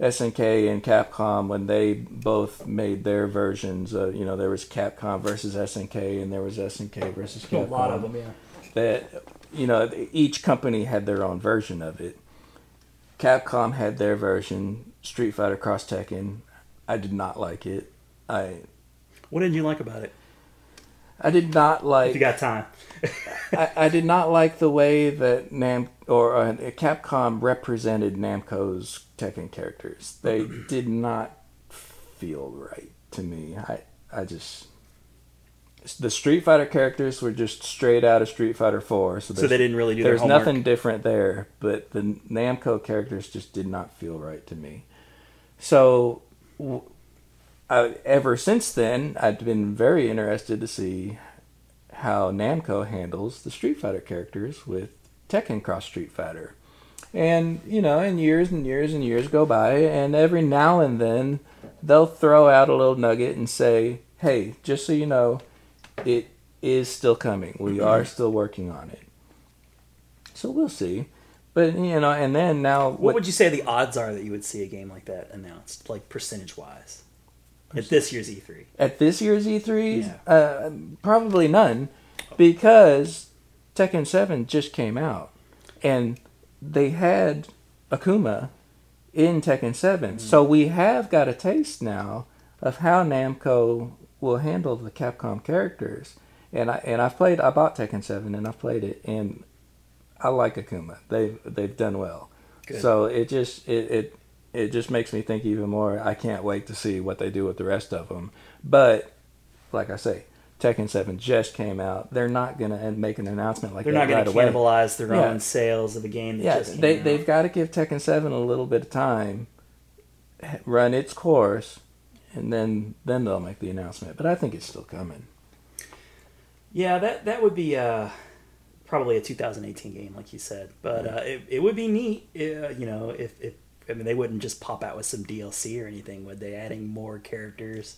SNK and Capcom when they both made their versions. Uh, you know, there was Capcom versus SNK, and there was SNK versus Capcom. a lot of them, yeah. that you know each company had their own version of it. Capcom had their version, Street Fighter Cross Tekken. I did not like it. I What did you like about it? I did not like. If you got time. I, I did not like the way that Nam or uh, Capcom represented Namco's Tekken characters. They did not feel right to me. I I just the Street Fighter characters were just straight out of Street Fighter Four. So, So they didn't really do there's nothing different there, but the Namco characters just did not feel right to me. So, w- I, ever since then, I've been very interested to see how Namco handles the Street Fighter characters with Tekken Cross Street Fighter. And, you know, and years and years and years go by, and every now and then they'll throw out a little nugget and say, hey, just so you know, it is still coming. We mm-hmm. are still working on it. So we'll see. But, you know, and then now. What would you say the odds are that you would see a game like that announced, like percentage wise, at this year's E E3? At this year's E3, Yeah. uh, probably none, because Tekken 7 just came out, and they had Akuma in Tekken 7. Mm. So we have got a taste now of how Namco will handle the Capcom characters. And I and I've played I bought Tekken 7 and I've played it and I like Akuma. They've they've done well. Good. So it just it, it it just makes me think even more. I can't wait to see what they do with the rest of them. But like I say, Tekken Seven just came out. They're not gonna make an announcement like They're that not going right to away. cannibalize their Yeah. own sales of a game that Yeah, they out. they've got to give Tekken Seven a little bit of time, run its course, and then then they'll make the announcement. But I think it's still coming. Yeah, that that would be uh, probably a 2018 game, like you said. But uh, it, it would be neat, uh, you know, if, if I mean they wouldn't just pop out with some DLC or anything, would they? Adding more characters.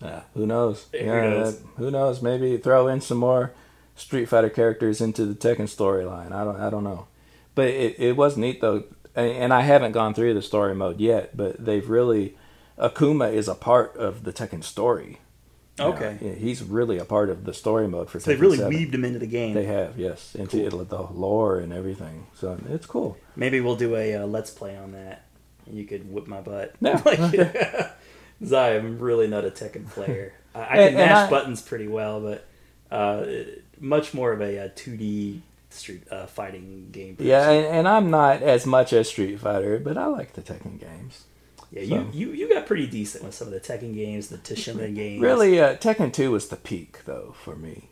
Yeah, who knows? Who yeah, uh, knows? that- who knows? Maybe throw in some more Street Fighter characters into the Tekken storyline. I don't, I don't know. But it, it was neat though, and and I haven't gone through the story mode yet. But they've really, Akuma is a part of the Tekken story. You know, Okay. yeah, he's really a part of the story mode for. So they've really 7. weaved him into the game. They have, yes, into it, the lore and everything. So it's cool. Maybe we'll do a uh, let's play on that, and you could whip my butt. Yeah. like, 'cause I am really not a Tekken player. I, I can And- and mash I- buttons pretty well, but uh, much more of a, uh 2D street uh, fighting game. person. Yeah, and, and I'm not as much as Street Fighter, but I like the Tekken games. Yeah. so- You, you you got pretty decent with some of the Tekken games, the Tishima games. Really, uh, Tekken 2 was the peak, though, for me.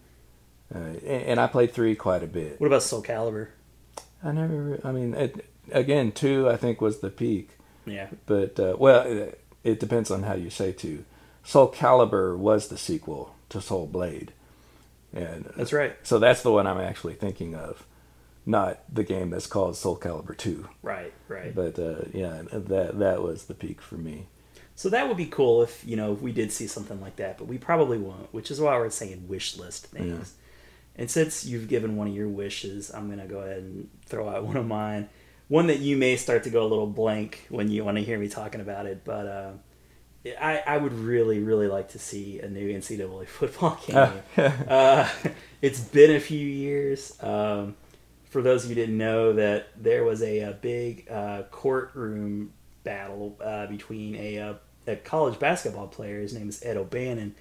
Uh, and, and I played 3 quite a bit. What about Soul Calibur? I never, I mean, it, again, 2 I think was the peak. Yeah, But, uh, well, it, it depends on how you say 2. Soul Calibur was the sequel to Soul Blade. And that's right. so that's the one I'm actually thinking of, not the game that's called Soul Calibur 2. Right, right. But, uh, yeah, that, that was the peak for me. So that would be cool if you know if we did see something like that, but we probably won't. Which is why we're saying wish list things. And since you've given one of your wishes, I'm gonna go ahead and throw out one of mine. One that you may start to go a little blank when you want to hear me talking about it, but uh, I, I would really, really like to see a new NCAA football game. uh, it's been a few years. Um, for those of you who didn't know, that there was a, a big uh, courtroom battle uh, between a, uh, a college basketball player. His name is Ed O'Bannon.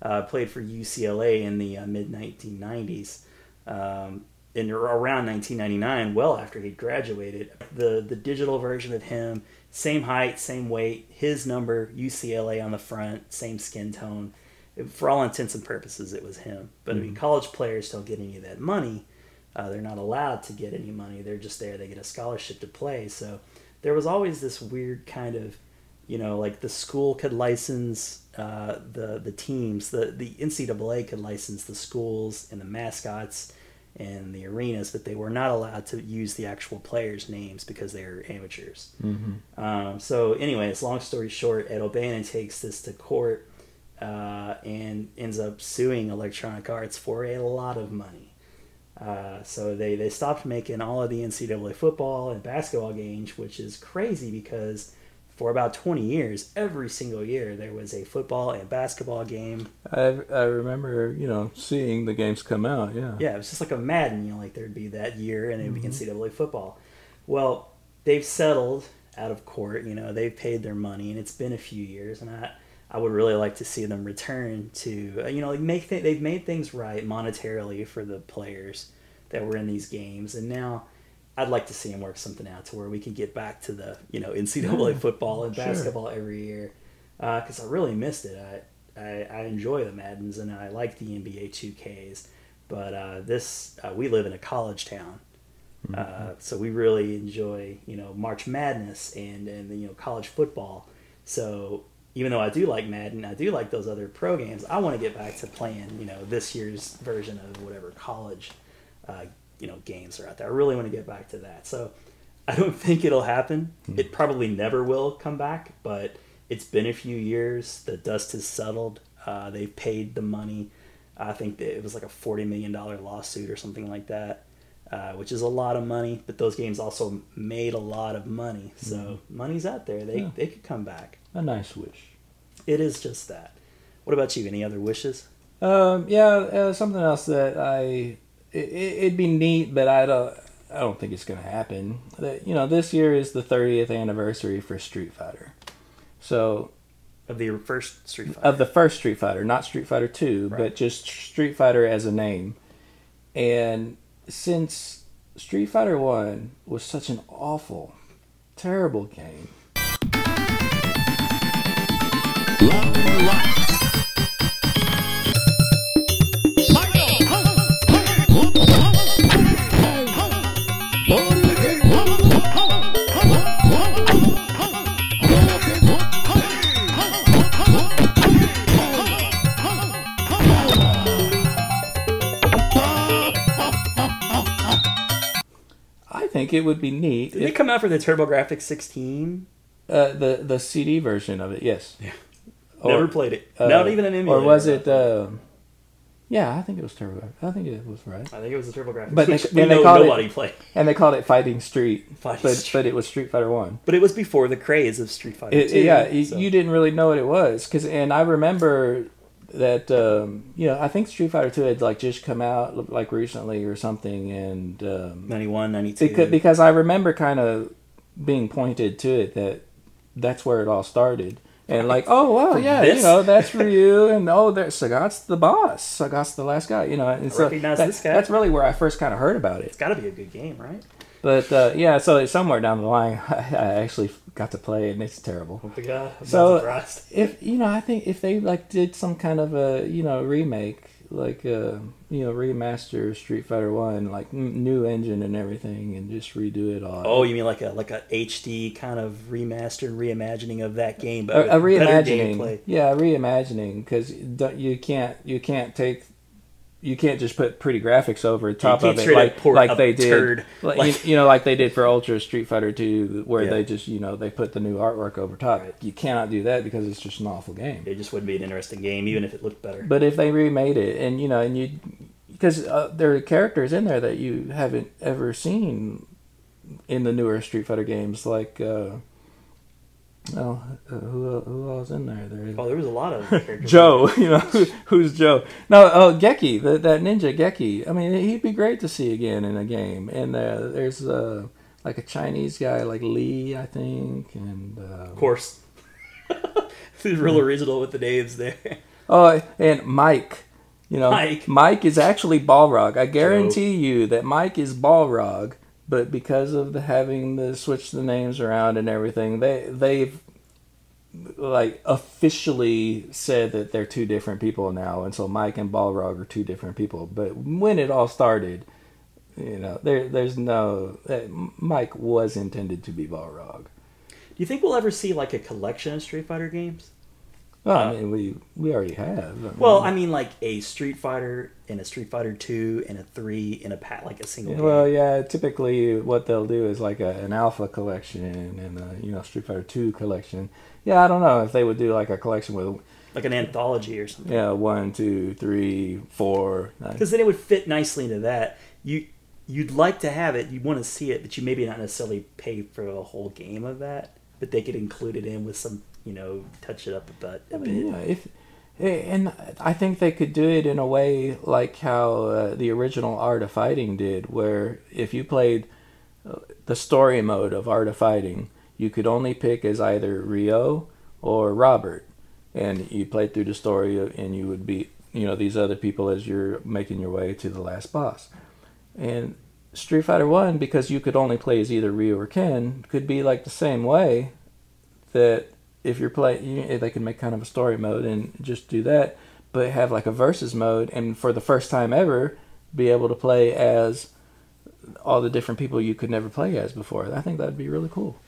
Uh, played for UCLA in the uh, mid 1990s. Um, in around 1999, well after he graduated, the the digital version of him, same height, same weight, his number, UCLA on the front, same skin tone. For all intents and purposes, it was him. But I mean, college players don't get any of that money. Uh, they're not allowed to get any money. They're just there. They get a scholarship to play. So there was always this weird kind of, you know, like the school could license uh, the the teams. The the NCAA could license the schools and the mascots and the arenas, but they were not allowed to use the actual players' names because they were amateurs. Mm-hmm. Um, so, anyways, long story short, Ed O'Bannon takes this to court uh, and ends up suing Electronic Arts for a lot of money. Uh, so they, they stopped making all of the NCAA football and basketball games, which is crazy because for about 20 years, every single year, there was a football and basketball game. I, I remember, you know, seeing the games come out, yeah. Yeah, it was just like a Madden, you know, like there'd be that year and it would be Mhm. NCAA football. Well, they've settled out of court, you know, they've paid their money and it's been a few years and I I would really like to see them return to uh, you know like make th- they've made things right monetarily for the players that were in these games, and now I'd like to see them work something out to where we can get back to the you know NCAA football and Sure. basketball every year because I really missed it. I, I I enjoy the Maddens and I like the NBA 2Ks, but uh, this uh, we live in a college town. Uh, so we really enjoy, you know, March Madness and and you know college football. So even though I do like Madden, I do like those other pro games. I want to get back to playing, you know, this year's version of whatever college, uh, you know, games are out there. I really want to get back to that. So I don't think it'll happen. It probably never will come back, but it's been a few years. The dust has settled. Uh, they've paid the money. I think that it was like a forty million dollar lawsuit or something like that, uh, which is a lot of money. But those games also made a lot of money, so money's out there. They Yeah. they could come back. A nice wish. It is just that. What about you? Any other wishes? Um, yeah, uh, something else that I it, it'd be neat, but I don't I don't think it's gonna happen. That you know, this year is the 30th anniversary for Street Fighter, so Of the first Street Fighter. of the first Street Fighter, not Street Fighter Two, Right. but just Street Fighter as a name. And since Street Fighter One was such an awful, terrible game, it would be neat. Did they if- come out for the TurboGrafx 16? uh, the the CD version of it, yes. Yeah. Or- Never played it. uh, Not even an emulator. Or was it? Uh, yeah, I think it was Turbo. I think it was right. I think it was the TurboGrafx. But they- which we and they know called it- nobody played. And they called it Fighting Street, Fighting but Street. but it was Street Fighter One. But it was before the craze of Street Fighter. It, 2, yeah, so- you didn't really know what it was, cause and I remember that um, you know I think Street Fighter Two had like just come out like recently or something, and um, 91, 92. because because I remember kind of being pointed to it that that's where it all started. And like, oh wow, yeah, you know that's Ryu, and oh, there's Sagat's the boss, Sagat's the last guy, you know. And so recognize that- this guy. That's really where I first kind of heard about it. It's got to be a good game, right? But uh, yeah, so somewhere down the line, I, I actually got to play it, and it's terrible. Oh my god. I'm So- surprised. If you know, I think if they like did some kind of a you know remake, like uh, you know remaster Street Fighter One, like new engine and everything, and just redo it all. Oh, you mean like a like a HD kind of remastered reimagining of that game, but a, a reimagining. Yeah, a reimagining because you can't you can't take. You can't just put pretty graphics over top of it like, like they did, like, Like- you, know, like they did for Ultra Street Fighter Two, where Yeah. they just you know they put the new artwork over top. Right. You cannot do that because it's just an awful game. It just wouldn't be an interesting game, even if it looked better. But if they remade it, and you know, and you, because uh, there are characters in there that you haven't ever seen in the newer Street Fighter games, like, uh, oh, uh, who who else in there? There oh, there was a lot of characters. Joe, you know, who, who's Joe? No, oh, Geki, the, that ninja Geki. I mean, he'd be great to see again in a game. And uh, there's uh, like a Chinese guy, like Lee, I think, and uh, of course. he's real original with the names there. Oh, and Mike. You know, Mike. is actually Balrog. I guarantee you that Mike is Balrog, but because of the having to switch the names around and everything, they they've like officially said that they're two different people now, and so Mike and Balrog are two different people. But when it all started, you know, there there's no uh, Mike was intended to be Balrog. Do you think we'll ever see like a collection of Street Fighter games? Well, Uh, I mean, we we already have. I Well, mean- I mean, like a Street Fighter and a Street Fighter Two and a three in a pat, like a single. Yeah, game. Well, yeah. Typically, what they'll do is like a, an alpha collection and a you know Street Fighter Two collection. Yeah, I don't know if they would do like a collection with like an anthology or something. yeah one, two, three, four. Because then it would fit nicely into that. You you'd like to have it, you want to see it, but you maybe not necessarily pay for a whole game of that. But they could include it in with some, you know, touch it up a bit. A I bit. mean, yeah, if and I think they could do it in a way like how uh, the original Art of Fighting did, where if you played uh, the story mode of Art of Fighting, you could only pick as either Ryo or Robert, and you played through the story, and you would beat you know these other people as you're making your way to the last boss. And Street Fighter One, because you could only play as either Ryu or Ken, could be like the same way. That if you're playing, they can make kind of a story mode and just do that, but have like a versus mode, and for the first time ever, be able to play as all the different people you could never play as before. I think that'd be really cool.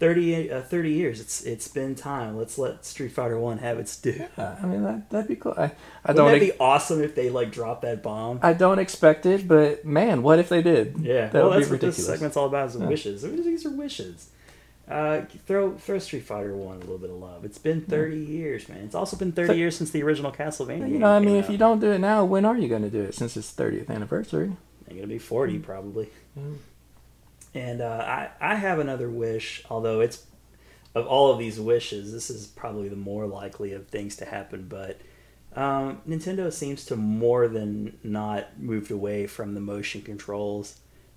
30, uh, 30 years. It's it's been time. Let's let Street Fighter One have its due. Yeah, I mean that that'd be cool. I, I Wouldn't don't that ex- be awesome if they like drop that bomb? I don't expect it, but man, what if they did? Yeah, that well, would that's be what this segment's all about is Yeah. wishes. These are wishes. Uh, throw throw Street Fighter One a little bit of love. It's been thirty years, man. It's also been thirty But- years since the original Castlevania. You know, I mean, if you don't do it now, when are you going to do it? Since it's 30th anniversary. They're gonna be forty probably. Mm. And uh, I I have another wish, although it's of all of these wishes, this is probably the more likely of things to happen. But um, Nintendo seems to more than not moved away from the motion controls.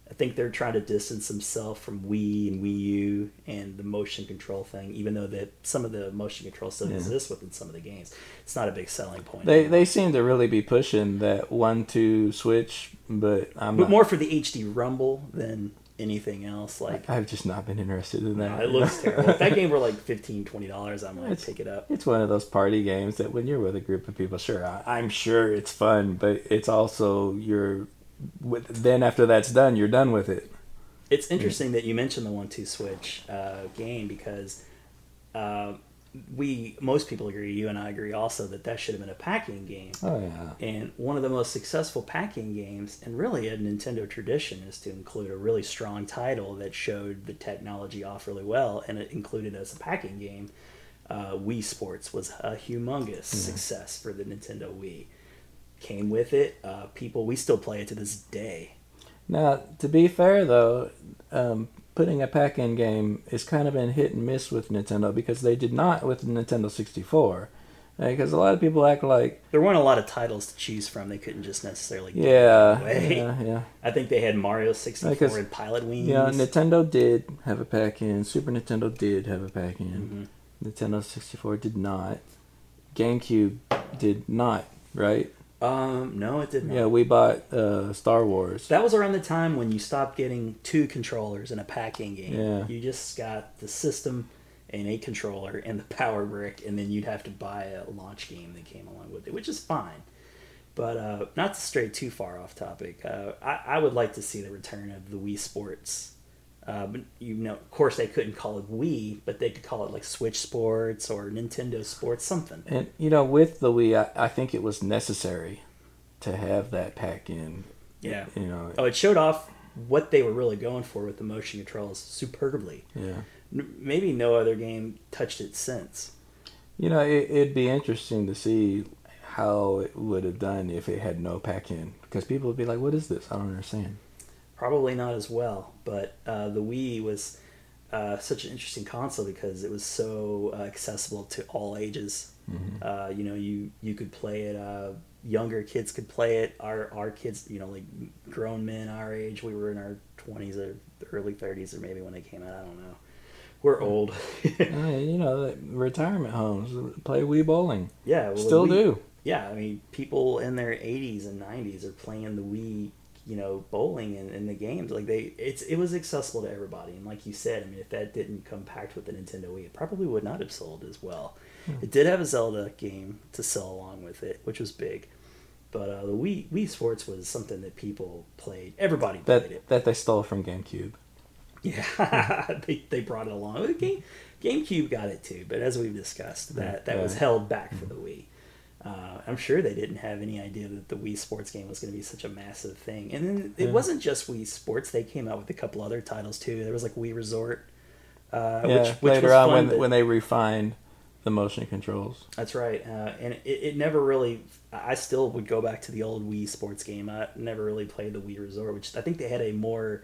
I think they're trying to distance themselves from Wii and Wii U and the motion control thing, even though that some of the motion control still Yeah. exists within some of the games. It's not a big selling point. They anymore. they seem to really be pushing that one two switch, but I'm but not, more for the HD Rumble than anything else. Like I've just not been interested in that. No, it looks terrible. if that game were like 15 dollars, I might It's- pick it up. It's one of those party games that when you're with a group of people, sure, I, I'm sure it's fun, but it's also you're. With, then after that's done, you're done with it. It's interesting that you mentioned the one-two switch uh, game because uh, we most people agree, you and I agree also that that should have been a pack-in game. Oh yeah. And one of the most successful pack-in games, and really a Nintendo tradition, is to include a really strong title that showed the technology off really well, and it included as a pack-in game. Uh, Wii Sports was a humongous success for the Nintendo Wii. Came with it, uh, people we still play it to this day. Now, to be fair though, um, putting a pack-in game is kind of been hit and miss with Nintendo because they did not with Nintendo 64. Because a lot of people act like, There weren't a lot of titles to choose from; they couldn't just necessarily yeah, away. yeah, yeah. I think they had Mario 64 Because- and Pilotwings. Yeah, Nintendo did have a pack-in. Super Nintendo did have a pack-in. Mhm. Nintendo 64 did not. GameCube did not, right? Um, no, it didn't. Yeah, we bought uh, Star Wars. That was around the time when you stopped getting two controllers in a pack-in game. Yeah. You just got the system and a controller and the power brick, and then you'd have to buy a launch game that came along with it, which is fine. But uh, not to stray too far off topic, uh, I, I would like to see the return of the Wii Sports. Uh, but you know, of course, they couldn't call it Wii, but they could call it like Switch Sports or Nintendo Sports, something. And you know, with the Wii, I, I think it was necessary to have that pack-in. Yeah. You know, Oh, it showed off what they were really going for with the motion controls superbly. yeah. N- Maybe no other game touched it since. You know, it, it'd be interesting to see how it would have done if it had no pack-in, because people would be like, "What is this? I don't understand." Probably not as well, but uh, the Wii was uh, such an interesting console because it was so uh, accessible to all ages. Mhm. Uh, you know, you you could play it. Uh, younger kids could play it. Our our kids, you know, like grown men our age, we were in our twenties or early thirties, or maybe when they came out. I don't know. We're old. Uh, you know, retirement homes play Wii bowling. yeah, well, Still Wii- do. yeah, I mean, people in their 80s and 90s are playing the Wii, you know, bowling in, in the games. Like they, it's it was accessible to everybody. And like you said, I mean, if that didn't come packed with the Nintendo Wii, it probably would not have sold as well. It did have a Zelda game to sell along with it, which was big. But uh, the Wii Wii Sports was something that people played. Everybody played it. That that they stole from GameCube. Yeah, they, they brought it along. The game GameCube got it too, but as we've discussed, that that was held back for the Wii. Uh, I'm sure they didn't have any idea that the Wii Sports game was going to be such a massive thing. And then it Yeah. wasn't just Wii Sports; they came out with a couple other titles too. There was like Wii Resort, uh, yeah, which, which later was on when but- when they refined the motion controls. that's right. Uh, and it, it never really. I still would go back to the old Wii Sports game. I never really played the Wii Resort, which I think they had a more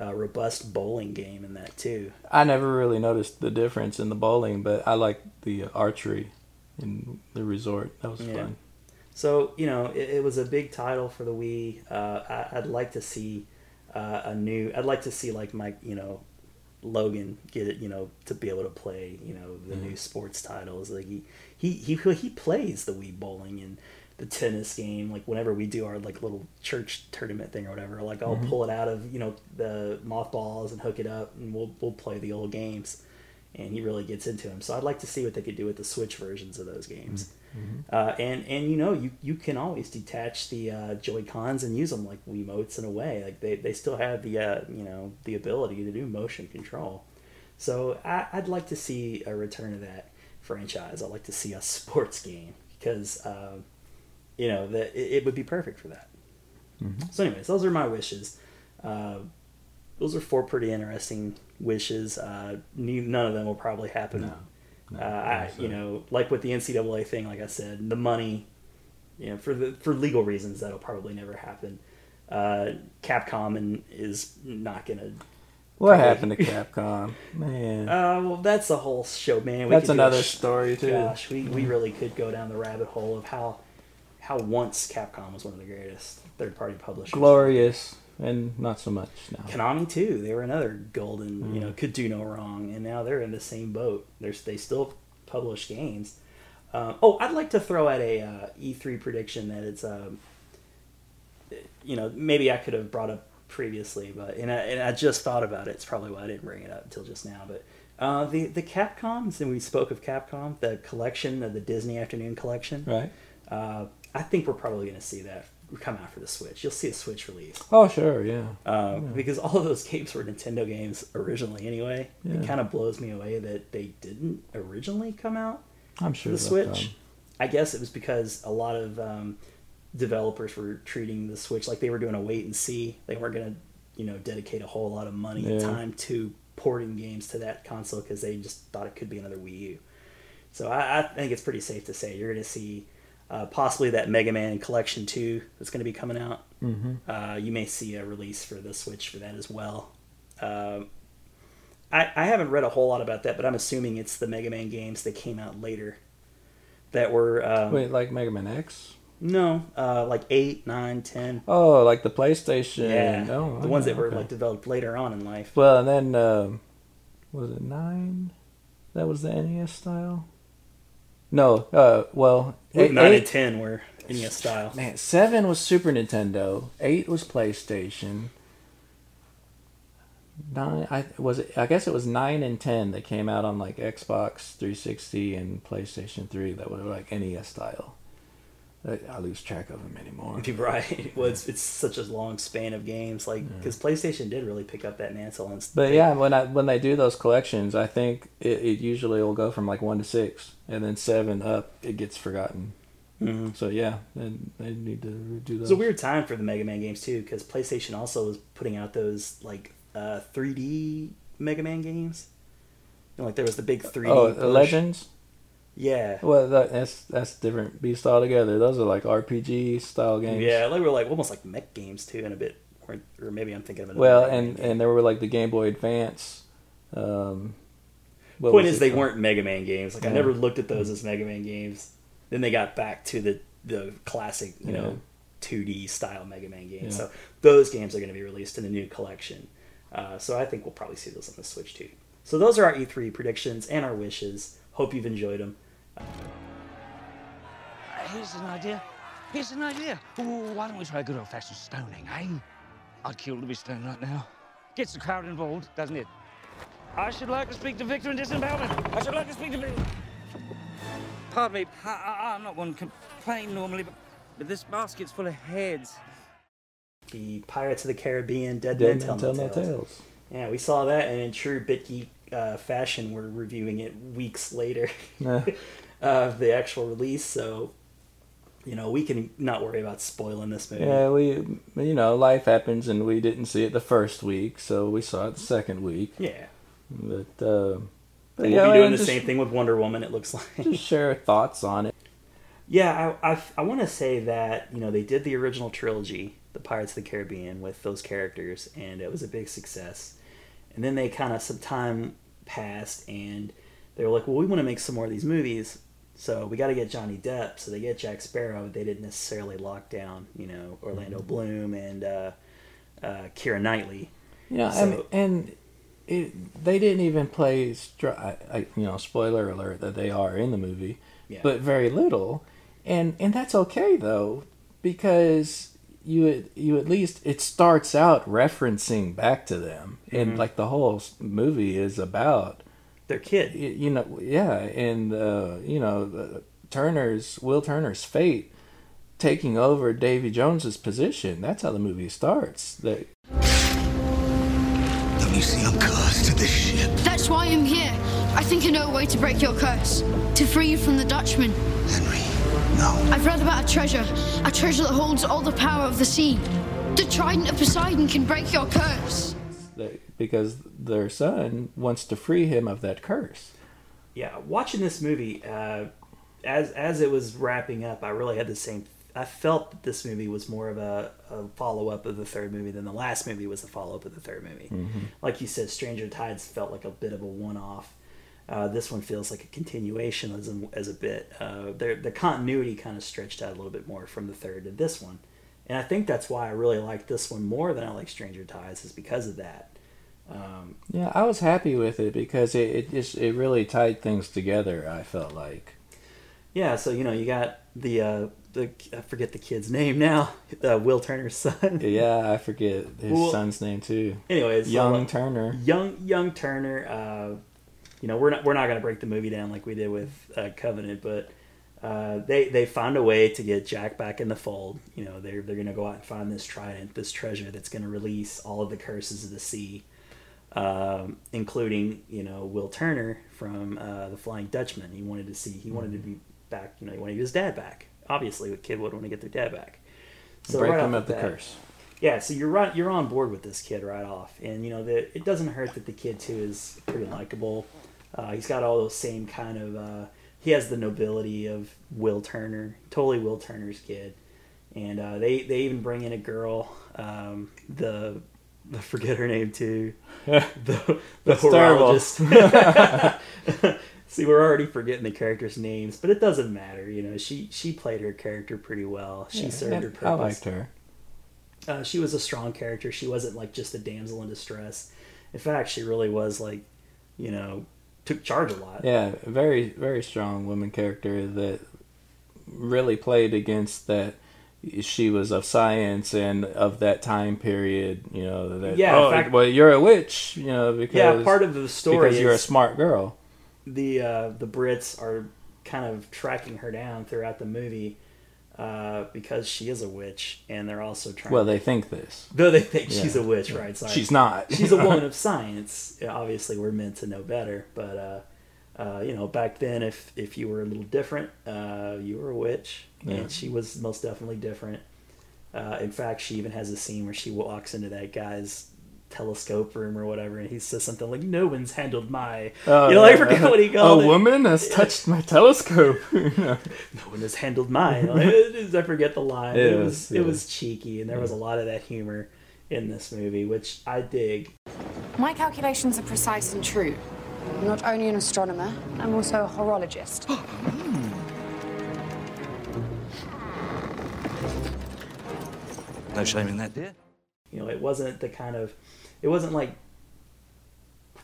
uh, robust bowling game in that too. I never really noticed the difference in the bowling, but I like the archery in the resort. That was Yeah. fun. So you know, it, it was a big title for the Wii. Uh, I, I'd like to see uh, a new. I'd like to see like my you know Logan get it, you know, to be able to play, you know, the Mm-hmm. new sports titles. Like he, he, he, he plays the Wii bowling and the tennis game. Like whenever we do our like little church tournament thing or whatever, like Mm-hmm. I'll pull it out of you know the mothballs and hook it up, and we'll we'll play the old games. And he really gets into them. So I'd like to see what they could do with the Switch versions of those games. Uh, and and you know you you can always detach the uh, Joy Cons and use them like Wiimotes in a way. Like they, they still have the uh, you know the ability to do motion control. So I, I'd like to see a return of that franchise. I'd like to see a sports game because um, you know that it, it would be perfect for that. So, anyways, those are my wishes. Uh, those are four pretty interesting wishes. Uh, none of them will probably happen. No. No, uh, I, you know, like with the NCAA thing, like I said, the money, you know, for the for legal reasons, that'll probably never happen. Uh, Capcom and is not gonna. What probably- happened to Capcom? Man, Uh, well, that's the whole show, man. We that's a another story too. Gosh, we, we really could go down the rabbit hole of how how once Capcom was one of the greatest third party publishers. Glorious, and not so much now. Konami too. They were another golden, Mm. you know, could do no wrong, and now they're in the same boat. They're, they still publish games. Um, oh, I'd like to throw out a uh, E3 prediction that it's, um, you know, maybe I could have brought up previously, but and I, and I just thought about it. It's probably why I didn't bring it up until just now. But uh, the the Capcoms, and we spoke of Capcom, the collection of the Disney Afternoon collection. Right? Uh, I think we're probably going to see that come out for the Switch. You'll see a Switch release. Oh, sure, yeah. Uh, because all of those games were Nintendo games originally anyway. Yeah. It kind of blows me away that they didn't originally come out I'm for sure the Switch. come. I guess it was because a lot of um, developers were treating the Switch like they were doing a wait and see. They weren't going to, you know, dedicate a whole lot of money and time to porting games to that console because they just thought it could be another Wii U. So I, I think it's pretty safe to say you're going to see uh, possibly that Mega Man Collection 2 that's going to be coming out. Mhm. Uh, you may see a release for the Switch for that as well. Um, I, I haven't read a whole lot about that, but I'm assuming it's the Mega Man games that came out later that were um, Wait, like Mega Man X? no uh, like 8, 9, 10. Oh, like the PlayStation. Yeah, Oh, the ones okay, that were okay. like developed later on in life. Well, and then um, was it nine? That was the NES style. No, uh, well, eight, 9 and 10 were NES style. man, seven was Super Nintendo. Eight was PlayStation. Nine, I was it. I guess it was nine and ten that came out on like Xbox 360 and PlayStation 3 that were like NES style. I, I lose track of them anymore. Right. Well, it's, it's such a long span of games, like because PlayStation did really pick up that mantle. And stuff. But yeah, when I when they do those collections, I think it, it usually will go from like one to six, and then seven up, it gets forgotten. Mhm. So yeah, they, they need to do those. It's a weird time for the Mega Man games too, because PlayStation also was putting out those like uh, 3D Mega Man games. You know, like there was the big 3D. Oh, push. Legends. Yeah. Well, that, that's that's different beast altogether. Those are like RPG style games. Yeah, they were like almost like mech games too, in a bit, or, or maybe I'm thinking of another. Well, and game. and there were like the Game Boy Advance. Um, point is they called? weren't Mega Man games. Like I never looked at those as Mega Man games. Then they got back to the the classic, you Yeah. know, 2D style Mega Man games. Yeah. So those games are going to be released in a new collection. Uh, so I think we'll probably see those on the Switch too. So those are our E3 predictions and our wishes. Hope you've enjoyed them. Here's an idea. Here's an idea. Ooh, why don't we try a good old-fashioned stoning, eh? I'd kill to be stoned right now. Gets the crowd involved, doesn't it? I should like to speak to Victor in disembowelment. I should like to speak to Victor. Pardon me, I, I, I'm not one to complain normally, but, but this basket's full of heads. The Pirates of the Caribbean Dead, Dead Men Tell Tell No No Tales. Tales. Yeah, we saw that, and in true BitGeek uh, fashion, we're reviewing it weeks later Yeah. of the actual release. So, you know, we can not worry about spoiling this movie. Yeah, we you know life happens, and we didn't see it the first week, so we saw it the second week. Yeah. But, uh, but we'll be doing the just, same thing with Wonder Woman. It looks like. Just share thoughts on it. yeah, I I, I want to say that you know they did the original trilogy, the Pirates of the Caribbean, with those characters, and it was a big success. And then they kind of some time passed, and they were like, "Well, we want to make some more of these movies, so we got to get Johnny Depp." So they get Jack Sparrow. They didn't necessarily lock down, you know, Orlando Bloom and uh, uh, Keira Knightley. Yeah, I So- mean, and it, they didn't even play. Str- I, I, you know, spoiler alert that they are in the movie, Yeah. but very little, and and that's okay though because you you at least it starts out referencing back to them, and like the whole movie is about Their kid. you know yeah and uh, you know turner's will turner's fate taking over davy jones's position that's how the movie starts that Don't you see I'm cursed to this ship? That's why I'm here. I think I know a way to break your curse. To free you from the Dutchman. Henry, no. I've read about a treasure. A treasure that holds all the power of the sea. The trident of Poseidon can break your curse. that because their son wants to free him of that curse yeah, watching this movie, uh, as as it was wrapping up, I really had the same. I felt that this movie was more of a, a follow up of the third movie than the last movie was a follow up of the third movie. Like you said, Stranger Tides felt like a bit of a one off. Uh, this one feels like a continuation as a, as a bit. Uh, the continuity kind of stretched out a little bit more from the third to this one, and I think that's why I really like this one more than I like Stranger Tides is because of that. Um, yeah i was happy with it because it, it just it really tied things together i felt like Yeah, so you know you got the uh, the I forget the kid's name now, uh, Will Turner's son. yeah i forget his Well, son's name too Anyways, so, young uh, turner young young Turner. Uh, you know we're not we're not gonna break the movie down like we did with uh, Covenant, but uh, they they found a way to get Jack back in the fold. You know they're they're gonna go out and find this trident, this treasure that's gonna release all of the curses of the sea, um, including you know Will Turner from uh, the Flying Dutchman. He wanted to see he wanted to be back. You know he wanted his dad back. Obviously, a kid would want to get their dad back. break right him of the bat- curse yeah, so you're right. You're on board with this kid right off, and you know that it doesn't hurt that the kid too is pretty likable. Uh, he's got all those same kind of. Uh, he has the nobility of Will Turner, totally Will Turner's kid, and uh, they they even bring in a girl. Um, the I forget her name too. The the horologist. See, we're already forgetting the characters' names, but it doesn't matter. You know, she she played her character pretty well. She Yeah, served her purpose. i liked her Uh, she was a strong character. She wasn't like just a damsel in distress. In fact, she really was like, you know, took charge a lot. Yeah, very very strong woman character that really played against that she was of science and of that time period, you know, that Yeah, oh, fact- well you're a witch, you know, because Yeah, part of the story because you're a smart girl. the uh, the Brits are kind of tracking her down throughout the movie uh, because she is a witch, and they're also trying. Well, they think this. though they think Yeah. she's a witch, right? Sorry. She's not. she's a woman of science. Obviously, we're meant to know better, but uh, uh, you know, back then, if if you were a little different, uh, you were a witch, Yeah. and she was most definitely different. Uh, in fact, she even has a scene where she walks into that guy's telescope room or whatever, and he says something like, "No one's handled my," Oh, you know, I forget what he A called it. woman has touched my telescope. No one has handled mine. Like, I forget the line. It It, was was- it was cheeky, and there was a lot of that humor in this movie, which I dig. My calculations are precise and true. I'm not only an astronomer, I'm also a horologist. Hmm. No shame in that, dear. You know, it wasn't the kind of, it wasn't like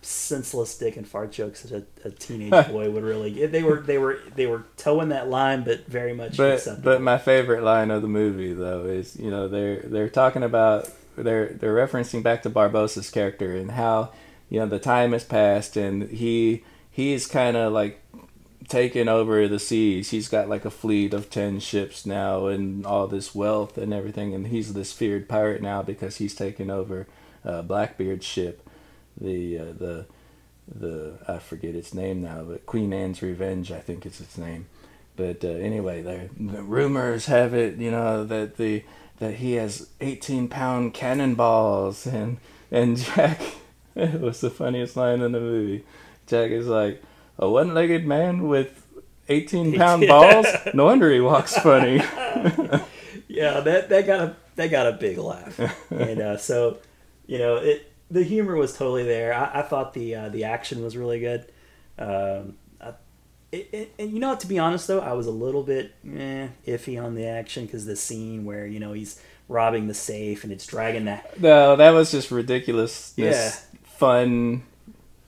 senseless dick and fart jokes that a, a teenage boy would really. They were they were they were towing that line, but very much but acceptable. but my favorite line of the movie though is you know they're they're talking about they're they're referencing back to Barbossa's character and how you know the time has passed and he he's kind of like taken over the seas. He's got like a fleet of 10 ships now and all this wealth and everything and he's this feared pirate now because he's taken over uh, Blackbeard's ship. The uh, the the I forget its name now, but Queen Anne's Revenge I think is its name. But uh, anyway, there the rumors have it, you know, that the that he has 18 pound cannonballs and and Jack it was the funniest line in the movie. Jack is like a one-legged man with 18 pound balls. No wonder he walks funny. yeah, that that got a that got a big laugh, and uh, so you know it. The humor was totally there. I, I thought the uh, the action was really good. Um, I, it, it, and you know, what, to be honest though, I was a little bit eh, iffy on the action because the scene where you know he's robbing the safe and it's dragging that no, that was just ridiculous. Yeah. Fun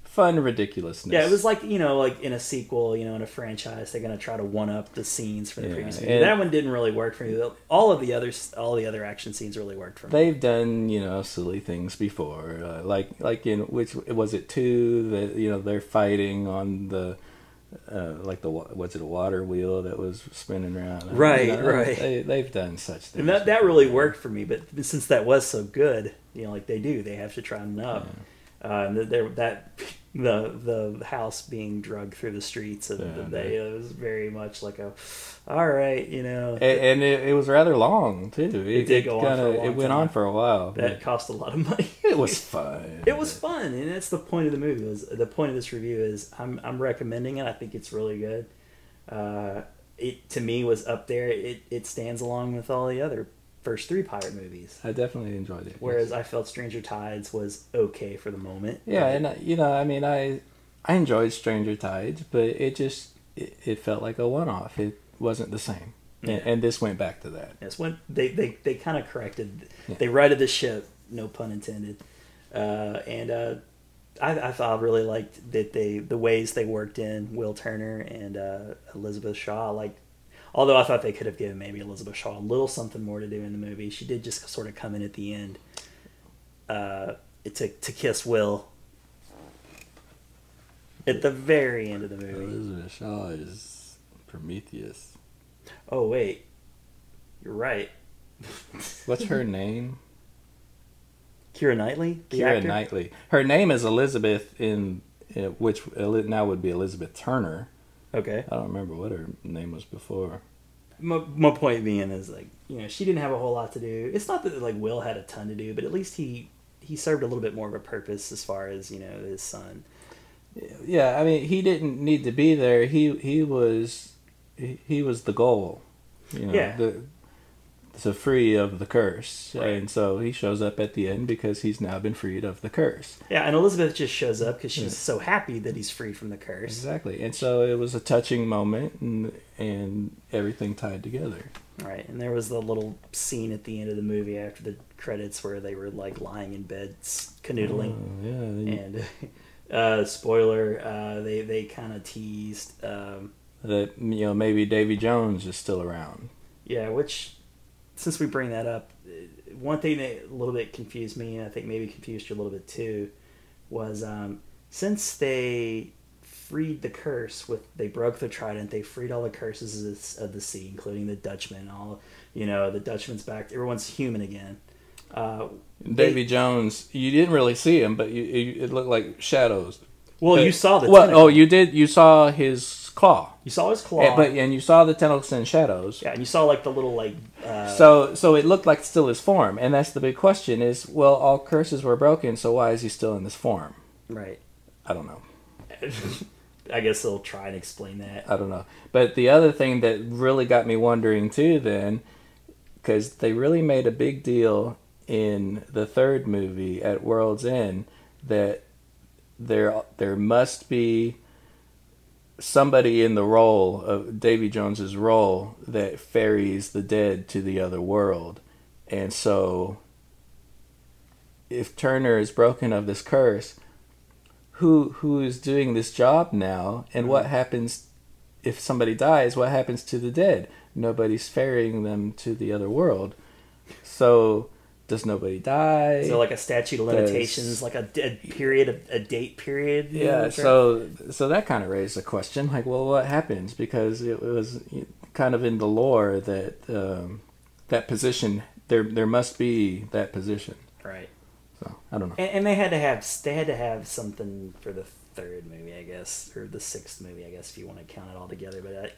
fun ridiculousness. Yeah, it was like you know, like in a sequel, you know, in a franchise, they're gonna try to one up the scenes from the Yeah, previous movie. and- that one didn't really work for me. All of the others, all the other action scenes really worked for me. They've done you know silly things before, uh, like like in which was it two that you know they're fighting on the. Uh, like the wa- was it a water wheel that was spinning around? Right, know, right. They, they've done such things. and that that really worked for me. But since that was so good, you know, like they do, they have to try and up. Uh, there, that the the house being drugged through the streets of the Yeah, day it was very much like a, all right, you know, and, and it, it was rather long too. It, did go on for kinda- It went time. on for a while. that cost a lot of money. it was fun. It was fun, and that's the point of the movie. Was the point of this review is I'm I'm recommending it. I think it's really good. Uh, it to me was up there. It it stands along with all the other first three pirate movies. I definitely enjoyed it. Whereas I felt Stranger Tides was okay for the moment. Yeah, and uh, you know, I mean, I I enjoyed Stranger Tides, but it just it, it felt like a one-off. It wasn't the same, Yeah. and, and this went back to that. Yes, when they they, they kind of corrected, Yeah. they righted the ship. No pun intended. Uh, and uh, I, I thought I really liked that they the ways they worked in Will Turner and uh, Elizabeth Shaw. Like, although I thought they could have given maybe Elizabeth Shaw a little something more to do in the movie, she did just sort of come in at the end. Uh, to to kiss Will. At the very end of the movie. Elizabeth Shaw is Prometheus. Oh wait, you're right. What's her name? Keira Knightley, Keira actor? Knightley. Her name is Elizabeth in which now would be Elizabeth Turner. Okay. I don't remember what her name was before. my, my point being is like you know she didn't have a whole lot to do it's not that like will had a ton to do but at least he he served a little bit more of a purpose as far as you know his son Yeah, I mean, he didn't need to be there. He he was he, he was the goal. You know, Yeah. The, to free of the curse, Right. and so he shows up at the end because he's now been freed of the curse. yeah and elizabeth just shows up because she's so happy that he's free from the curse Exactly, and so it was a touching moment, and and everything tied together. right and there was the little scene at the end of the movie after the credits where they were like lying in bed canoodling Oh, yeah, and uh spoiler uh they they kind of teased um that you know maybe Davy Jones is still around. Yeah, which, since we bring that up, uh, one thing that a little bit confused me, and I think maybe confused you a little bit too, was um, since they freed the curse with they broke the trident, they freed all the curses of the, of the sea, including the Dutchman. All you know, the Dutchman's back. Everyone's human again. Uh, Davy Jones, you didn't really see him, but you, you, it looked like shadows. well, But- you saw the well. tentacle. Oh, you did. You saw his claw. you saw his claw, Yeah, but and you saw the tentacles and shadows. yeah, and you saw like the little like uh, So so it looked like still his form, and that's the big question: is well, all curses were broken, so why is he still in this form? right. I don't know. I guess they'll try and explain that. I don't know. But the other thing that really got me wondering too, then, because they really made a big deal in the third movie at World's End that there there must be somebody in the role of Davy Jones's role that ferries the dead to the other world, and so if Turner is broken of this curse, who who is doing this job now, and what mm-hmm. happens if somebody dies? What happens to the dead? Nobody's ferrying them to the other world, so does nobody die? So like a statute of limitations, like a, a period, a, a date period. know, Yeah, so so that kind of raised a question, like, well, what happens? Because it was kind of in the lore that um, that position there there must be that position. right. So I don't know. And, and they had to have they had to have something for the third movie, I guess, or the sixth movie, I guess, if you want to count it all together. But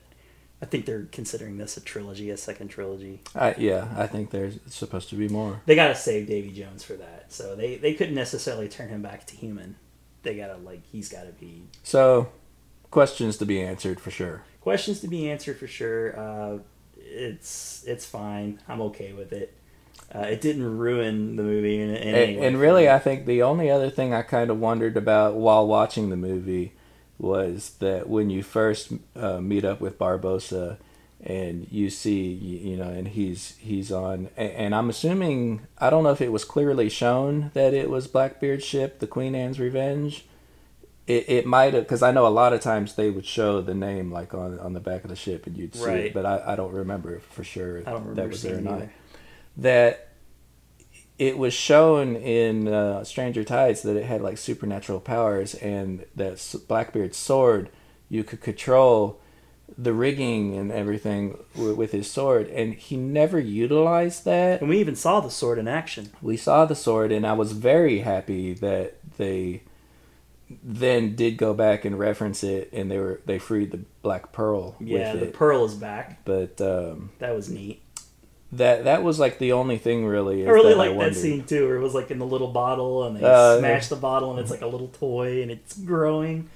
I, think they're considering this a trilogy, a second trilogy. I, yeah, I think there's supposed to be more. They got to save Davy Jones for that, so they they couldn't necessarily turn him back to human. They gotta like he's got to be So questions to be answered for sure. questions to be answered for sure. Uh, it's it's fine. I'm okay with it. Uh, it didn't ruin the movie in, in any And, way and really. I think the only other thing I kind of wondered about while watching the movie was that when you first uh, meet up with Barbossa and you see, you, you know, and he's he's on, and, and I'm assuming I don't know if it was clearly shown that it was Blackbeard's ship, the Queen Anne's Revenge. it, it might have because I know a lot of times they would show the name like on on the back of the ship and you'd see Right. it, but I, I don't remember for sure I don't remember that was there or not. That it was shown in uh, Stranger Tides that it had like supernatural powers and that Blackbeard's sword you could control the rigging and everything with his sword and he never utilized that And we even saw the sword in action. we saw the sword and i was very happy that they then did go back and reference it and they were they freed the black pearl Yeah, the pearl is back. but um That was neat. That that was like the only thing really is I really like that scene too, where it was like in the little bottle and they Uh, smash the bottle and it's like a little toy and it's growing.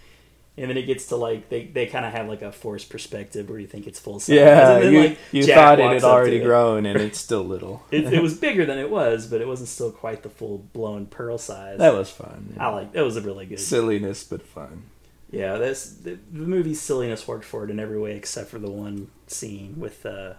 And then it gets to like they, they kind of have like a forced perspective where you think it's full size. yeah and then, you, like, you thought it had already it. grown and it's still little It, it was bigger than it was, but it wasn't still quite the full blown pearl size. that was fun I like. That was a really good. silliness but fun Yeah, this the, the movie's silliness worked for it in every way except for the one scene with uh,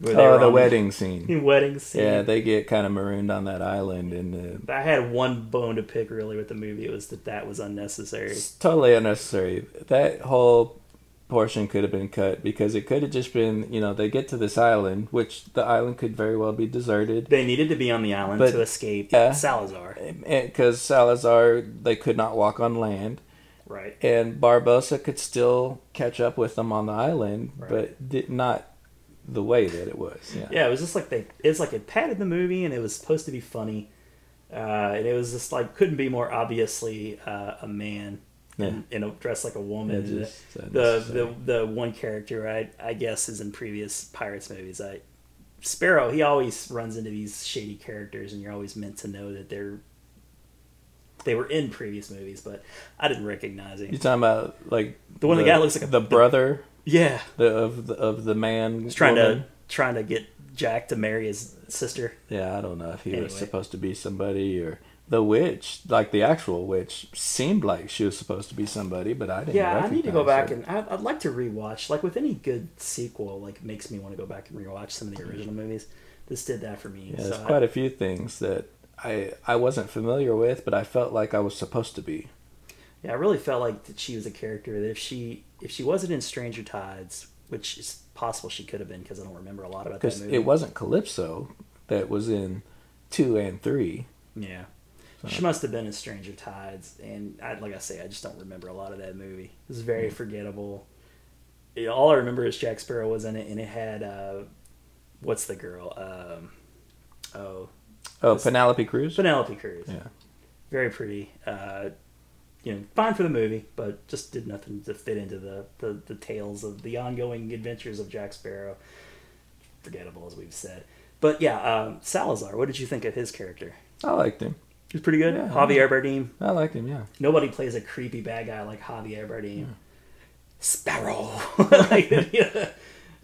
where they oh were the on wedding scene the wedding scene. yeah they get kind of marooned on that island and uh, I had one bone to pick really with the movie. It was that that was unnecessary. It's totally unnecessary. That whole portion could have been cut because it could have just been, you know, they get to this island, which the island could very well be deserted. They needed to be on the island But- to escape yeah. Salazar. Because Salazar, they could not walk on land, Right. and Barbossa could still catch up with them on the island, Right. but did not the way that it was. Yeah. Yeah, it was just like they. It's like it padded the movie, and it was supposed to be funny, uh, and it was just like couldn't be more obviously uh, a man and, and dressed like a woman. Yeah, just the, the the one character I I guess is in previous Pirates movies. I Sparrow. He always runs into these shady characters, and you're always meant to know that they're they were in previous movies, but I didn't recognize him. You talking about like The one the guy looks like a- the brother Yeah, the, of the, of the man he's trying woman? to trying to get Jack to marry his sister. Yeah, I don't know if he was supposed to be somebody or the witch, like the actual witch, seemed like she was supposed to be somebody, but I didn't. Yeah, I need to go back her. and I'd, I'd like to rewatch. Like with any good sequel, like makes me want to go back and rewatch some of the original movies. This did that for me. Yeah, so there's I- quite a few things that I I wasn't familiar with, but I felt like I was supposed to be. Yeah, I really felt like that she was a character that if she if she wasn't in Stranger Tides, which is possible she could have been because I don't remember a lot about that movie. it wasn't Calypso that was in two and three. Yeah. She must have been in Stranger Tides, and I, like I say, I just don't remember a lot of that movie. It was very forgettable. It- all I remember is Jack Sparrow was in it, and it had uh, what's the girl? Um, oh, Oh, Penelope Cruz. Penelope Cruz. Yeah. very pretty. Uh, you know, fine for the movie, but just did nothing to fit into the, the, the tales of the ongoing adventures of Jack Sparrow. Forgettable, as we've said. But yeah, um, Salazar. What did you think of his character? I liked him. He was pretty good. Yeah, Javier Bardem. I liked him. Yeah. Nobody plays a creepy bad guy like Javier Bardem. Sparrow. like, yeah.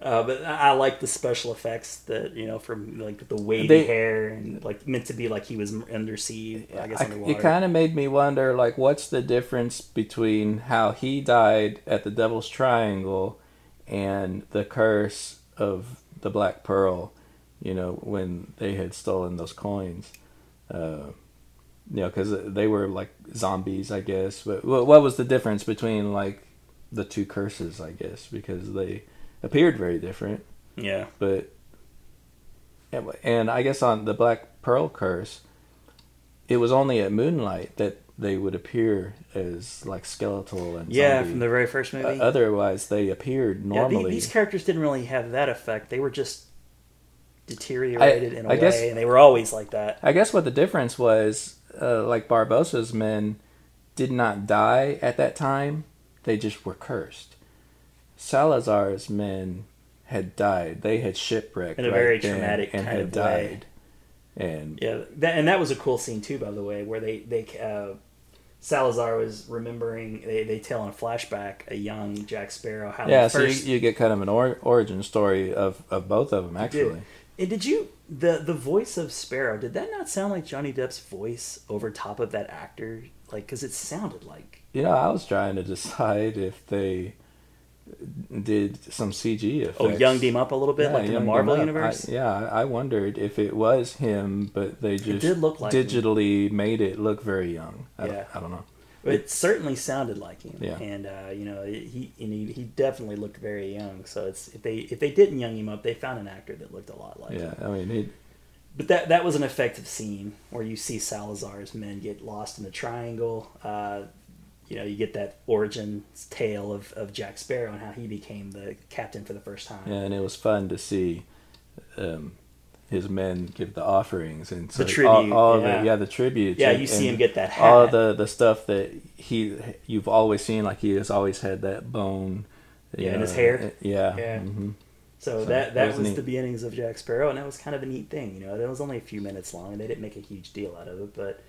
Uh, but I like the special effects that you know from like the wavy They- hair and like meant to be like he was undersea. I guess I, it kind of made me wonder, like, what's the difference between how he died at the Devil's Triangle and the curse of the Black Pearl? You know, when they had stolen those coins. Uh, you know, because they were like zombies, I guess. But what was the difference between like the two curses? I guess because they appeared very different yeah. but and I guess on the Black Pearl curse, it was only at moonlight that they would appear as like skeletal and Yeah, zombie. from the very first Uh, movie. otherwise, they appeared yeah, the- normally. these characters didn't really have that effect. They were just deteriorated in a I way, guess- and they were always like that. I guess what the difference was, uh, like Barbossa's men did not die at that time; they just were cursed. Salazar's men had died; they had shipwrecked In a right very traumatic and kind had of way. died. And Yeah, that, and that was a cool scene too, by the way, where they they uh, Salazar was remembering they they tell in a flashback a young Jack Sparrow how yeah, so first you, you get kind of an or, origin story of, of both of them actually. And did you the the voice of Sparrow? Did that not sound like Johnny Depp's voice over top of that actor? Like, because it sounded like You know, I was trying to decide if they did some CG effects. oh, younged him up a little bit, like in the Marvel universe. I, yeah, I wondered if it was him, but they just did look like him. digitally made it look very young. I, Yeah. don't, I don't know. It certainly sounded like him. Yeah. And uh, you know, he and he, he definitely looked very young. So it's if they if they didn't young him up, they found an actor that looked a lot like Yeah, him. I mean, he, But that that was an effective scene where you see Salazar's men get lost in the triangle. Uh, you know, you get that origin tale of, of Jack Sparrow and how he became the captain for the first time. yeah, and it was fun to see um, his men give the offerings and so The tribute, all, all yeah. the yeah the tributes. Yeah, and- you see him get that hat. All the the stuff that he you've always seen, like he has always had that bone. Yeah, in his hair. Yeah. Yeah. mhm. So, So, that that that was was, the beginnings of Jack Sparrow, and that was kind of a neat thing. You know, it was only a few minutes long, and they didn't make a huge deal out of it, but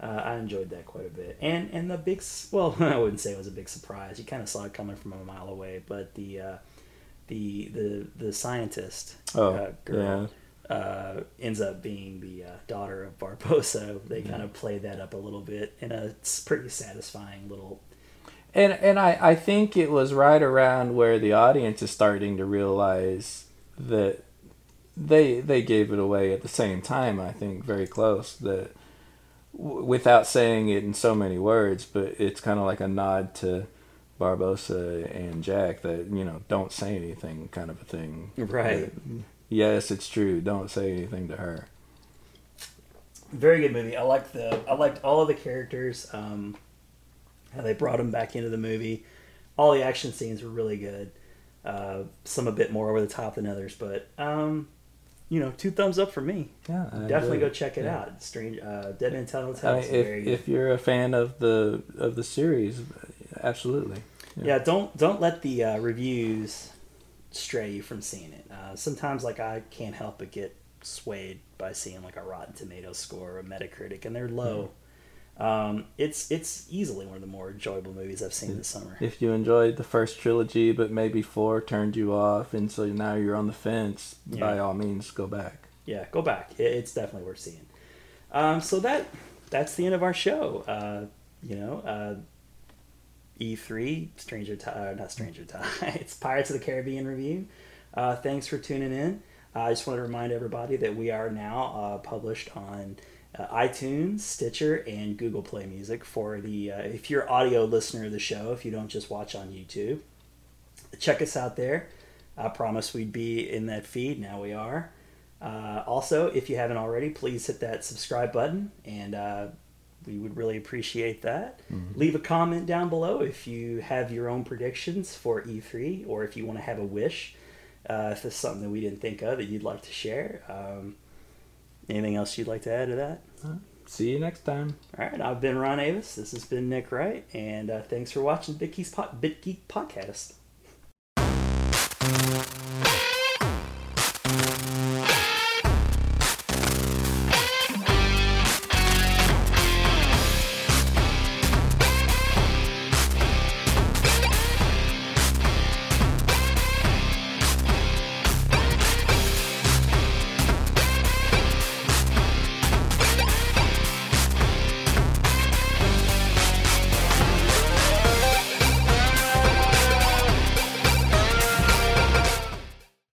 uh, I enjoyed that quite a bit. And and the big well, I wouldn't say it was a big surprise. You kind of saw it coming from a mile away, but the uh, the the the scientist Oh, uh, girl. Uh, ends up being the uh, daughter of Barbossa. They kind of play that up a little bit in a pretty satisfying little. And and I, I think it was right around where the audience is starting to realize that they they gave it away at the same time. I think very close that without saying it in so many words, but it's kind of like a nod to Barbossa and Jack that you know don't say anything kind of a thing. Right. That, yes, it's true. Don't say anything to her. very good movie. I liked the I liked all of the characters. Um, how they brought them back into the movie. All the action scenes were really good. Uh, some a bit more over the top than others, but um, you know, two thumbs up for me. Yeah, Definitely go check it Yeah. out. Strange, uh, Dead Man Tell I Tell if very good. if you're a fan of the of the series, absolutely. yeah, don't don't let the uh, reviews stray you from seeing it. Uh, sometimes, like I can't help but get swayed by seeing like a Rotten Tomatoes score or a Metacritic, and they're low. Um, it's it's easily one of the more enjoyable movies I've seen this summer. if you enjoyed the first trilogy but maybe four turned you off and so now you're on the fence by all means go back yeah, go back. It, it's definitely worth seeing. Um, so that that's the end of our show. Uh, you know, uh, E3, Stranger Tide, not Stranger Tide. it's Pirates of the Caribbean review. Uh, thanks for tuning in. Uh, I just want to remind everybody that we are now uh, published on uh, iTunes, Stitcher, and Google Play Music for the uh, if you're audio listener of the show. If you don't just watch on YouTube, check us out there. I promise we'd be in that feed. Now we are. Uh, also, if you haven't already, please hit that subscribe button, and uh, we would really appreciate that. Leave a comment down below if you have your own predictions for E3, or if you want to have a wish. Uh, if there's something that we didn't think of that you'd like to share. Um, Anything else you'd like to add to that? Right. See you next time. All right. I've been Ron Avis. This has been Nick Wright. And uh, thanks for watching Bit Geek Podcast.